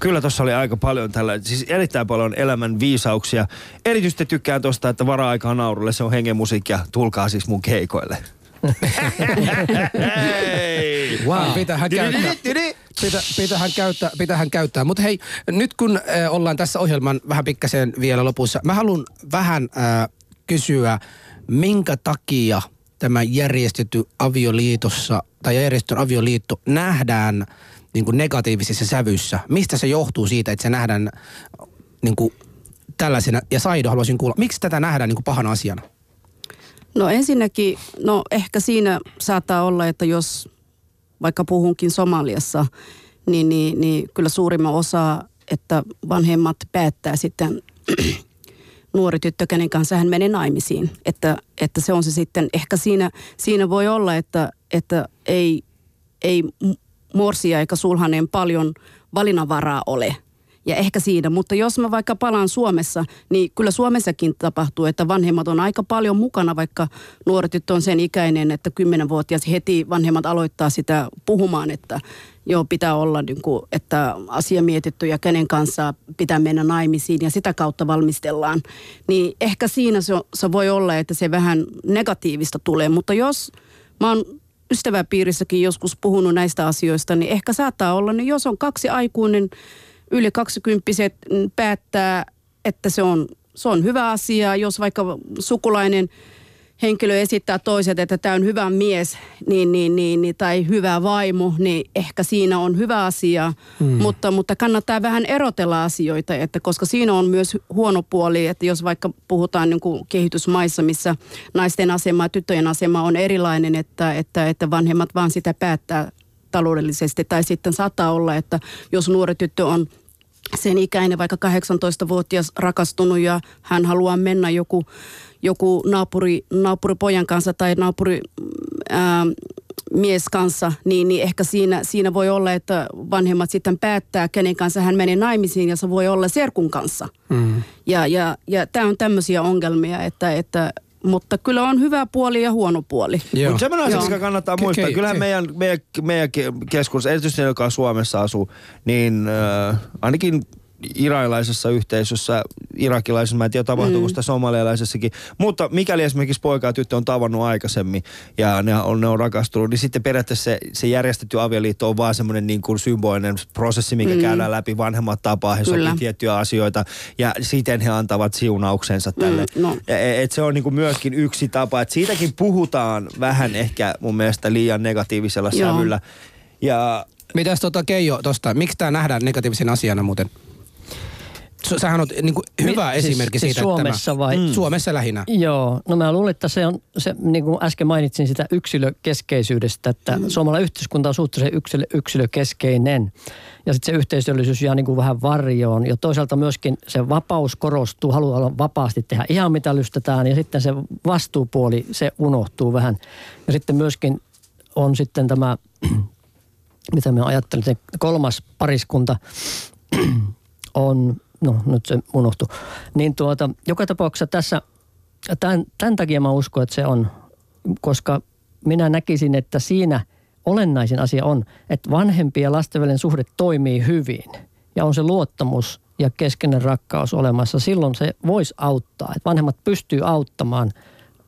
S1: Kyllä tuossa oli aika paljon tällä, siis erittäin paljon elämän viisauksia. Erityisesti tykkään tosta, että vara-aikaa naurulle, se on hengen musiikkia. Tulkaa siis mun keikoille. Hei!
S3: Wow. Pitähän käyttää. Pitä, pitähän käyttää, pitähän käyttää. Mutta hei, nyt kun äh, ollaan tässä ohjelman vähän pikkasen vielä lopussa, mä haluan vähän äh, kysyä, minkä takia tämä järjestetty avioliitossa tai järjestetty avioliitto nähdään niin kuin negatiivisessa sävyssä. Mistä se johtuu siitä, että se nähdään niin kuin tällaisena? Ja Saido haluaisin kuulla, miksi tätä nähdään niin kuin pahana asiana?
S5: No ensinnäkin, no ehkä siinä saattaa olla, että jos vaikka puhunkin Somaliassa, niin, niin, niin kyllä suurimman osa, että vanhemmat päättää sitten nuori tyttö, kenen kanssa hän menee naimisiin. Että, että se on se sitten, ehkä siinä, siinä voi olla, että, että ei, ei morsia eikä sulhanen paljon valinnanvaraa ole. Ja ehkä siinä, mutta jos mä vaikka palaan Suomessa, niin kyllä Suomessakin tapahtuu, että vanhemmat on aika paljon mukana, vaikka nuori tyttö on sen ikäinen, että kymmenenvuotias heti vanhemmat aloittaa sitä puhumaan, että joo, pitää olla, niin kuin, että asia mietitty ja kenen kanssa pitää mennä naimisiin ja sitä kautta valmistellaan. Niin ehkä siinä se, se voi olla, että se vähän negatiivista tulee, mutta jos mä oon ystäväpiirissäkin joskus puhunut näistä asioista, niin ehkä saattaa olla, niin jos on kaksi aikuinen, yli 20 päättää, että se on, se on hyvä asia, jos vaikka sukulainen henkilö esittää toiset, että tämä on hyvä mies niin, niin, niin, niin, tai hyvä vaimo, niin ehkä siinä on hyvä asia, hmm. mutta, mutta kannattaa vähän erotella asioita, että koska siinä on myös huono puoli, että jos vaikka puhutaan niin kuin kehitysmaissa, missä naisten asema ja tyttöjen asema on erilainen, että, että, että vanhemmat vaan sitä päättää taloudellisesti, tai sitten saattaa olla, että jos nuori tyttö on sen ikäinen, vaikka 18-vuotias rakastunut ja hän haluaa mennä joku, joku naapuri, naapuripojan kanssa tai naapuri ää, mies kanssa, niin, niin ehkä siinä, siinä voi olla, että vanhemmat sitten päättää, kenen kanssa hän menee naimisiin ja se voi olla serkun kanssa. Mm. Ja, ja, ja tämä on tämmöisiä ongelmia, että, että mutta kyllä on hyvä puoli ja huono puoli.
S1: Mutta semmoinen asia, mikä kannattaa muistaa,
S3: ke-
S1: kyllähän
S3: ke-
S1: meidän, meidän, meidän keskuudessa, erityisesti ne, joka Suomessa asuu, niin äh, ainakin iranilaisessa yhteisössä, irakilaisessa, mä en tiedä tapahtuuko sitä somalialaisessakin, mutta mikäli esimerkiksi poika ja tyttö on tavannut aikaisemmin ja ne on, ne on rakastunut, niin sitten periaatteessa se, se järjestetty avioliitto on vaan semmoinen niin kuin symbolinen prosessi, mikä mm. käydään läpi, vanhemmat tapaa, he sopii tiettyjä asioita ja siten he antavat siunauksensa tälle.
S5: Mm, no.
S1: Ja e- Et se on niinku myöskin yksi tapa, että siitäkin puhutaan vähän ehkä mun mielestä liian negatiivisella
S5: Joo.
S1: sävyllä. Ja
S3: Mitäs tota Keijo tosta, miksi tämä nähdään negatiivisen asiana muuten? Sähän on niin kuin hyvä
S4: Mi- siis-
S3: esimerkki
S4: siis
S3: siitä, että
S4: Suomessa
S3: tämä,
S4: vai? Mm.
S3: Suomessa lähinnä.
S4: Joo, no mä luulen, että se on, se, niin kuin äsken mainitsin sitä yksilökeskeisyydestä, että mm. suomalainen yhteiskunta on suhteellisen yksilö, yksilökeskeinen. Ja sitten se yhteisöllisyys jää niin kuin vähän varjoon. Ja toisaalta myöskin se vapaus korostuu, haluaa vapaasti tehdä ihan mitä lystetään. Ja sitten se vastuupuoli, se unohtuu vähän. Ja sitten myöskin on sitten tämä, mitä mä ajattelin, kolmas pariskunta on, no nyt se unohtui. Niin tuota, joka tapauksessa tässä, tämän, tämän takia mä uskon, että se on, koska minä näkisin, että siinä olennaisin asia on, että vanhempien ja lasten välinen suhde toimii hyvin ja on se luottamus ja keskeinen rakkaus olemassa. Silloin se voisi auttaa, että vanhemmat pystyy auttamaan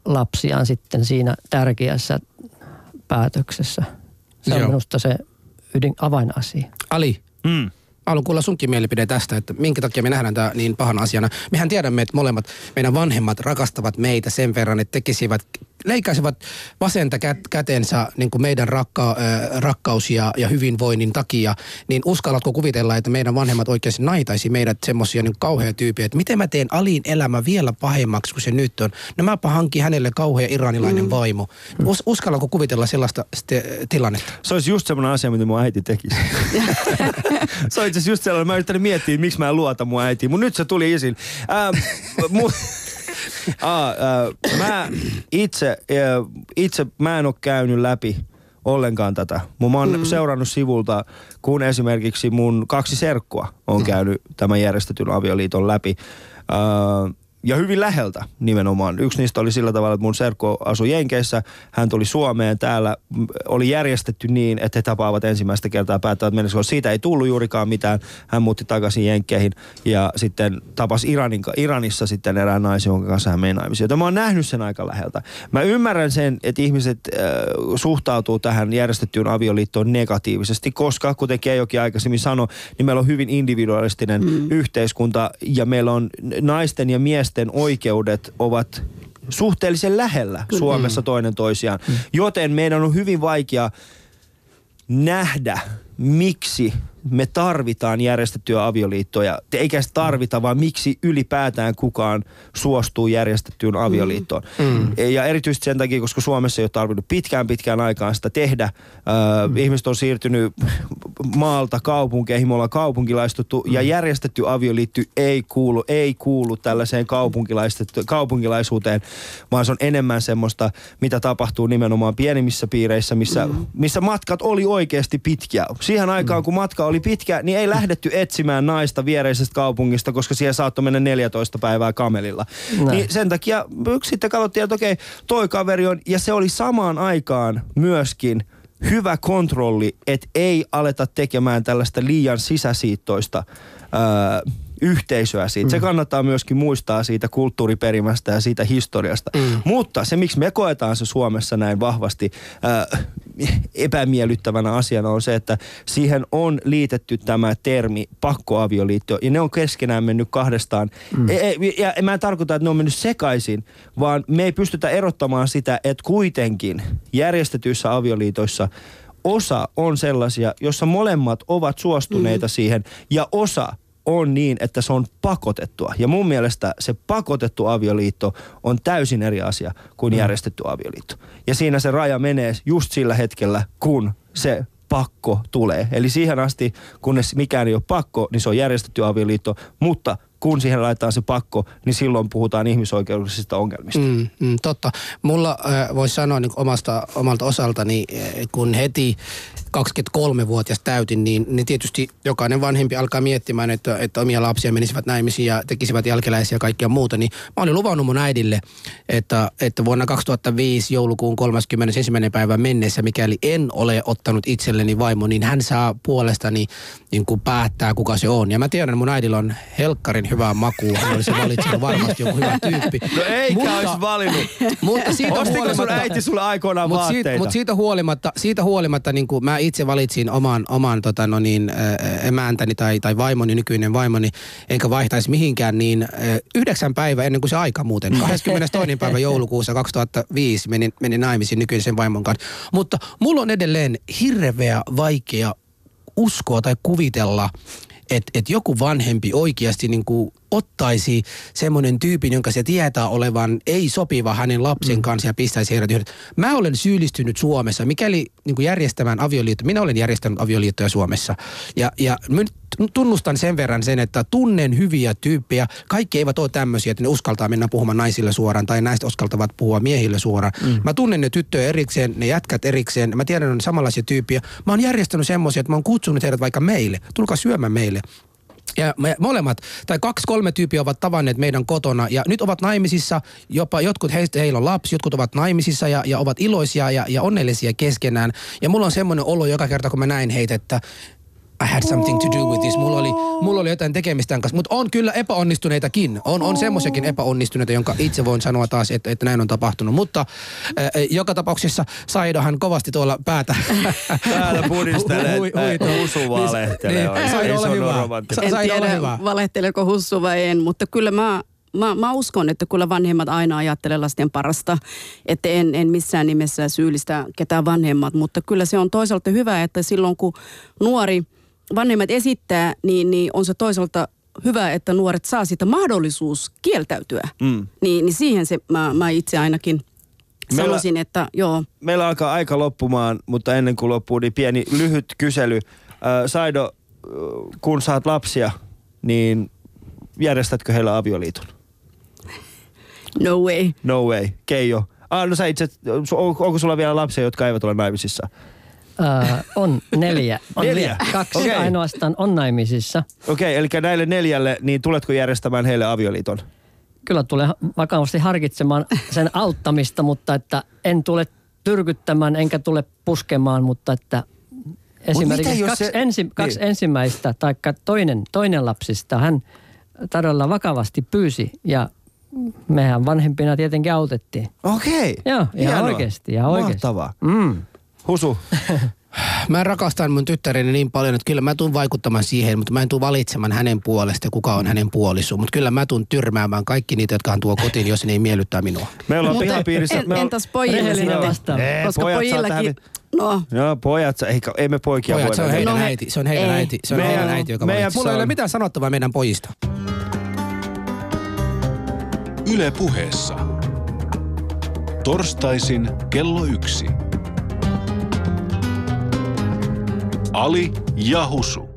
S4: lapsiaan sitten siinä tärkeässä päätöksessä. Se on
S3: Joo.
S4: minusta se ydin avainasia.
S3: Ali,
S1: Mm.
S3: Haluan kuulla sunkin mielipide tästä, että minkä takia me nähdään tämä niin pahana asiana. Mehän tiedämme, että molemmat meidän vanhemmat rakastavat meitä sen verran, että tekisivät, leikkaisivat vasenta kät, kätensä niin kuin meidän rakka, äh, rakkaus ja, ja hyvinvoinnin takia. Niin uskallatko kuvitella, että meidän vanhemmat oikeasti naitaisi meidät semmoisia niin kauhean tyyppiä, että miten mä teen Alin elämä vielä pahemmaksi kuin se nyt on. No mäpä hankin hänelle kauhean iranilainen mm. vaimo. Us, uskallanko kuvitella sellaista ste, tilannetta?
S1: Se olisi just semmoinen asia, mitä mun äiti tekisi. se on itse just sellainen, mä yrittänyt miettiä, miksi mä en luota mun äitiin, mutta nyt se tuli esiin. Ähm, mu- Aa, äh, mä itse, äh, itse, mä en ole käynyt läpi ollenkaan tätä. Mun mä oon mm. seurannut sivulta, kun esimerkiksi mun kaksi serkkua on käynyt tämän järjestetyn avioliiton läpi. Äh, ja hyvin läheltä nimenomaan. Yksi niistä oli sillä tavalla, että mun serkku asui Jenkeissä, hän tuli Suomeen, täällä oli järjestetty niin, että he tapaavat ensimmäistä kertaa päättävät koska siitä ei tullut juurikaan mitään. Hän muutti takaisin Jenkkeihin ja sitten tapasi Iranin, Iranissa sitten erään naisen, jonka kanssa hän meni naimisiin. Joten mä oon nähnyt sen aika läheltä. Mä ymmärrän sen, että ihmiset äh, suhtautuu tähän järjestettyyn avioliittoon negatiivisesti, koska kuten Keijokin aikaisemmin sanoi, niin meillä on hyvin individualistinen mm. yhteiskunta ja meillä on naisten ja miesten oikeudet ovat suhteellisen lähellä Suomessa toinen toisiaan. Joten meidän on hyvin vaikea nähdä, miksi me tarvitaan järjestettyä avioliittoja. Eikä sitä tarvita, vaan miksi ylipäätään kukaan suostuu järjestettyyn avioliittoon. Mm. Ja erityisesti sen takia, koska Suomessa ei ole tarvinnut pitkään pitkään aikaan sitä tehdä. Mm. Ihmiset on siirtynyt maalta kaupunkeihin, me ollaan kaupunkilaistuttu ja järjestetty avioliitto ei kuulu, ei kuulu tällaiseen kaupunkilaisuuteen, vaan se on enemmän semmoista, mitä tapahtuu nimenomaan pienimmissä piireissä, missä, mm. missä matkat oli oikeasti pitkiä. Siihen aikaan, kun matka oli pitkä, niin ei lähdetty etsimään naista viereisestä kaupungista, koska siihen saattoi mennä 14 päivää kamelilla.
S4: Näin.
S1: Niin sen takia sitten katsottiin, että okei, toi kaveri on, ja se oli samaan aikaan myöskin hyvä kontrolli, että ei aleta tekemään tällaista liian sisäsiittoista öö, yhteisöä siitä. Se kannattaa myöskin muistaa siitä kulttuuriperimästä ja siitä historiasta. Mm. Mutta se, miksi me koetaan se Suomessa näin vahvasti öö, epämiellyttävänä asiana on se, että siihen on liitetty tämä termi pakkoavioliitto ja ne on keskenään mennyt kahdestaan. Mm. E, e, ja mä en tarkoita, että ne on mennyt sekaisin, vaan me ei pystytä erottamaan sitä, että kuitenkin järjestetyissä avioliitoissa osa on sellaisia, jossa molemmat ovat suostuneita mm. siihen ja osa on niin, että se on pakotettua. Ja mun mielestä se pakotettu avioliitto on täysin eri asia kuin mm. järjestetty avioliitto. Ja siinä se raja menee just sillä hetkellä, kun se pakko tulee. Eli siihen asti, kunnes mikään ei ole pakko, niin se on järjestetty avioliitto, mutta kun siihen laitetaan se pakko, niin silloin puhutaan ihmisoikeudellisista ongelmista.
S3: Mm, mm, totta. Mulla äh, voisi sanoa niin omasta, omalta osaltani, äh, kun heti 23-vuotias täytin, niin, niin tietysti jokainen vanhempi alkaa miettimään, että, että omia lapsia menisivät naimisiin ja tekisivät jälkeläisiä ja kaikkea muuta. Niin mä olin luvannut mun äidille, että, että vuonna 2005 joulukuun 31. päivä mennessä, mikäli en ole ottanut itselleni vaimo, niin hän saa puolestani niin kuin päättää, kuka se on. Ja mä tiedän, että mun äidillä on helkkarin hyvää makua. Hän olisi valitsenut varmasti joku hyvä tyyppi.
S1: No eikä
S3: Mutta-
S1: olisi valinnut.
S3: Mutta siitä
S1: Ostiko sun
S3: huolimatta-
S1: äiti sulle aikoinaan
S3: Mut
S1: vaatteita?
S3: siitä, mut siitä huolimatta, siitä huolimatta niin kuin mä itse valitsin oman, oman tota, no niin, äh, emäntäni tai, tai vaimoni, nykyinen vaimoni, enkä vaihtaisi mihinkään, niin äh, yhdeksän päivää ennen kuin se aika muuten, 22. päivä joulukuussa 2005 menin, menin naimisiin nykyisen vaimon kanssa. Mutta mulla on edelleen hirveä vaikea uskoa tai kuvitella, että et joku vanhempi oikeasti niin kuin ottaisi semmoinen tyypin, jonka se tietää olevan ei sopiva hänen lapsen mm. kanssa ja pistäisi heidät yhdessä. Mä olen syyllistynyt Suomessa, mikäli niin kuin järjestämään avioliitto, minä olen järjestänyt avioliittoja Suomessa. Ja, ja nyt tunnustan sen verran sen, että tunnen hyviä tyyppejä. Kaikki eivät ole tämmöisiä, että ne uskaltaa mennä puhumaan naisille suoraan tai naiset uskaltavat puhua miehille suoraan. Mm. Mä tunnen ne tyttöjä erikseen, ne jätkät erikseen. Mä tiedän, että on samanlaisia tyyppiä. Mä oon järjestänyt semmoisia, että mä oon kutsunut heidät vaikka meille. Tulkaa syömään meille. Ja me molemmat, tai kaksi-kolme tyyppiä ovat tavanneet meidän kotona ja nyt ovat naimisissa, jopa jotkut heistä heillä on lapsi, jotkut ovat naimisissa ja, ja ovat iloisia ja, ja onnellisia keskenään. Ja mulla on semmoinen olo joka kerta, kun mä näin heitä, että I had something to do with this. Mulla oli, mulla oli jotain tekemistä kanssa, mutta on kyllä epäonnistuneitakin. On, on semmoisiakin epäonnistuneita, jonka itse voin sanoa taas, että, että näin on tapahtunut. Mutta äh, joka tapauksessa Saidohan kovasti tuolla päätä.
S1: Päätä pudistelee, että Husu valehtelee.
S3: Niin, Saido, ole hyvä.
S5: En tiedä, valehteleeko Hussu vai en, mutta kyllä mä mä, mä uskon, että kyllä vanhemmat aina ajattelee lasten parasta, että en, en missään nimessä syyllistä ketään vanhemmat, mutta kyllä se on toisaalta hyvä, että silloin kun nuori vanhemmat esittää, niin, niin on se toisaalta hyvä, että nuoret saa sitä mahdollisuus kieltäytyä. Mm. Niin, niin siihen se mä, mä itse ainakin meillä, sanoisin, että joo.
S1: Meillä alkaa aika loppumaan, mutta ennen kuin loppuu, niin pieni lyhyt kysely. Äh, Saido, kun saat lapsia, niin järjestätkö heillä avioliiton?
S5: No way.
S1: No way. Keijo. Ah, no sä itse, onko sulla vielä lapsia, jotka eivät ole naimisissa?
S4: Uh, on neljä. On
S1: neljä?
S4: Kaksi okay. ainoastaan on naimisissa.
S1: Okei, okay, eli näille neljälle, niin tuletko järjestämään heille avioliiton?
S4: Kyllä tulee vakavasti harkitsemaan sen auttamista, mutta että en tule tyrkyttämään enkä tule puskemaan, mutta että esimerkiksi Mut kaksi, se... ensi, kaksi niin. ensimmäistä tai toinen, toinen lapsista hän todella vakavasti pyysi ja mehän vanhempina tietenkin autettiin.
S1: Okei. Okay.
S4: Joo, ihan Hienoa. oikeasti. Ihan oikeasti.
S1: Mahtavaa. Mm. Husu.
S3: Mä rakastan mun tyttäreni niin paljon, että kyllä mä tuun vaikuttamaan siihen, mutta mä en tuu valitsemaan hänen puolesta, kuka on hänen puolisu. Mutta kyllä mä tuun tyrmäämään kaikki niitä, jotka hän tuo kotiin, jos ne ei miellyttää minua.
S1: Meillä on pihapiirissä...
S5: En, entäs pojille
S4: sinä vastaan?
S5: Koska pojillakin...
S1: No. Joo, pojat, ei, ei me poikia
S3: pojat,
S1: voi
S3: se on heidän no, äiti, se on heidän ei. äiti, se on meidän, heidän äiti, joka meidän, Mulla ei ole mitään sanottavaa meidän pojista.
S2: Yle puheessa. Torstaisin kello yksi. Ali ja Husu.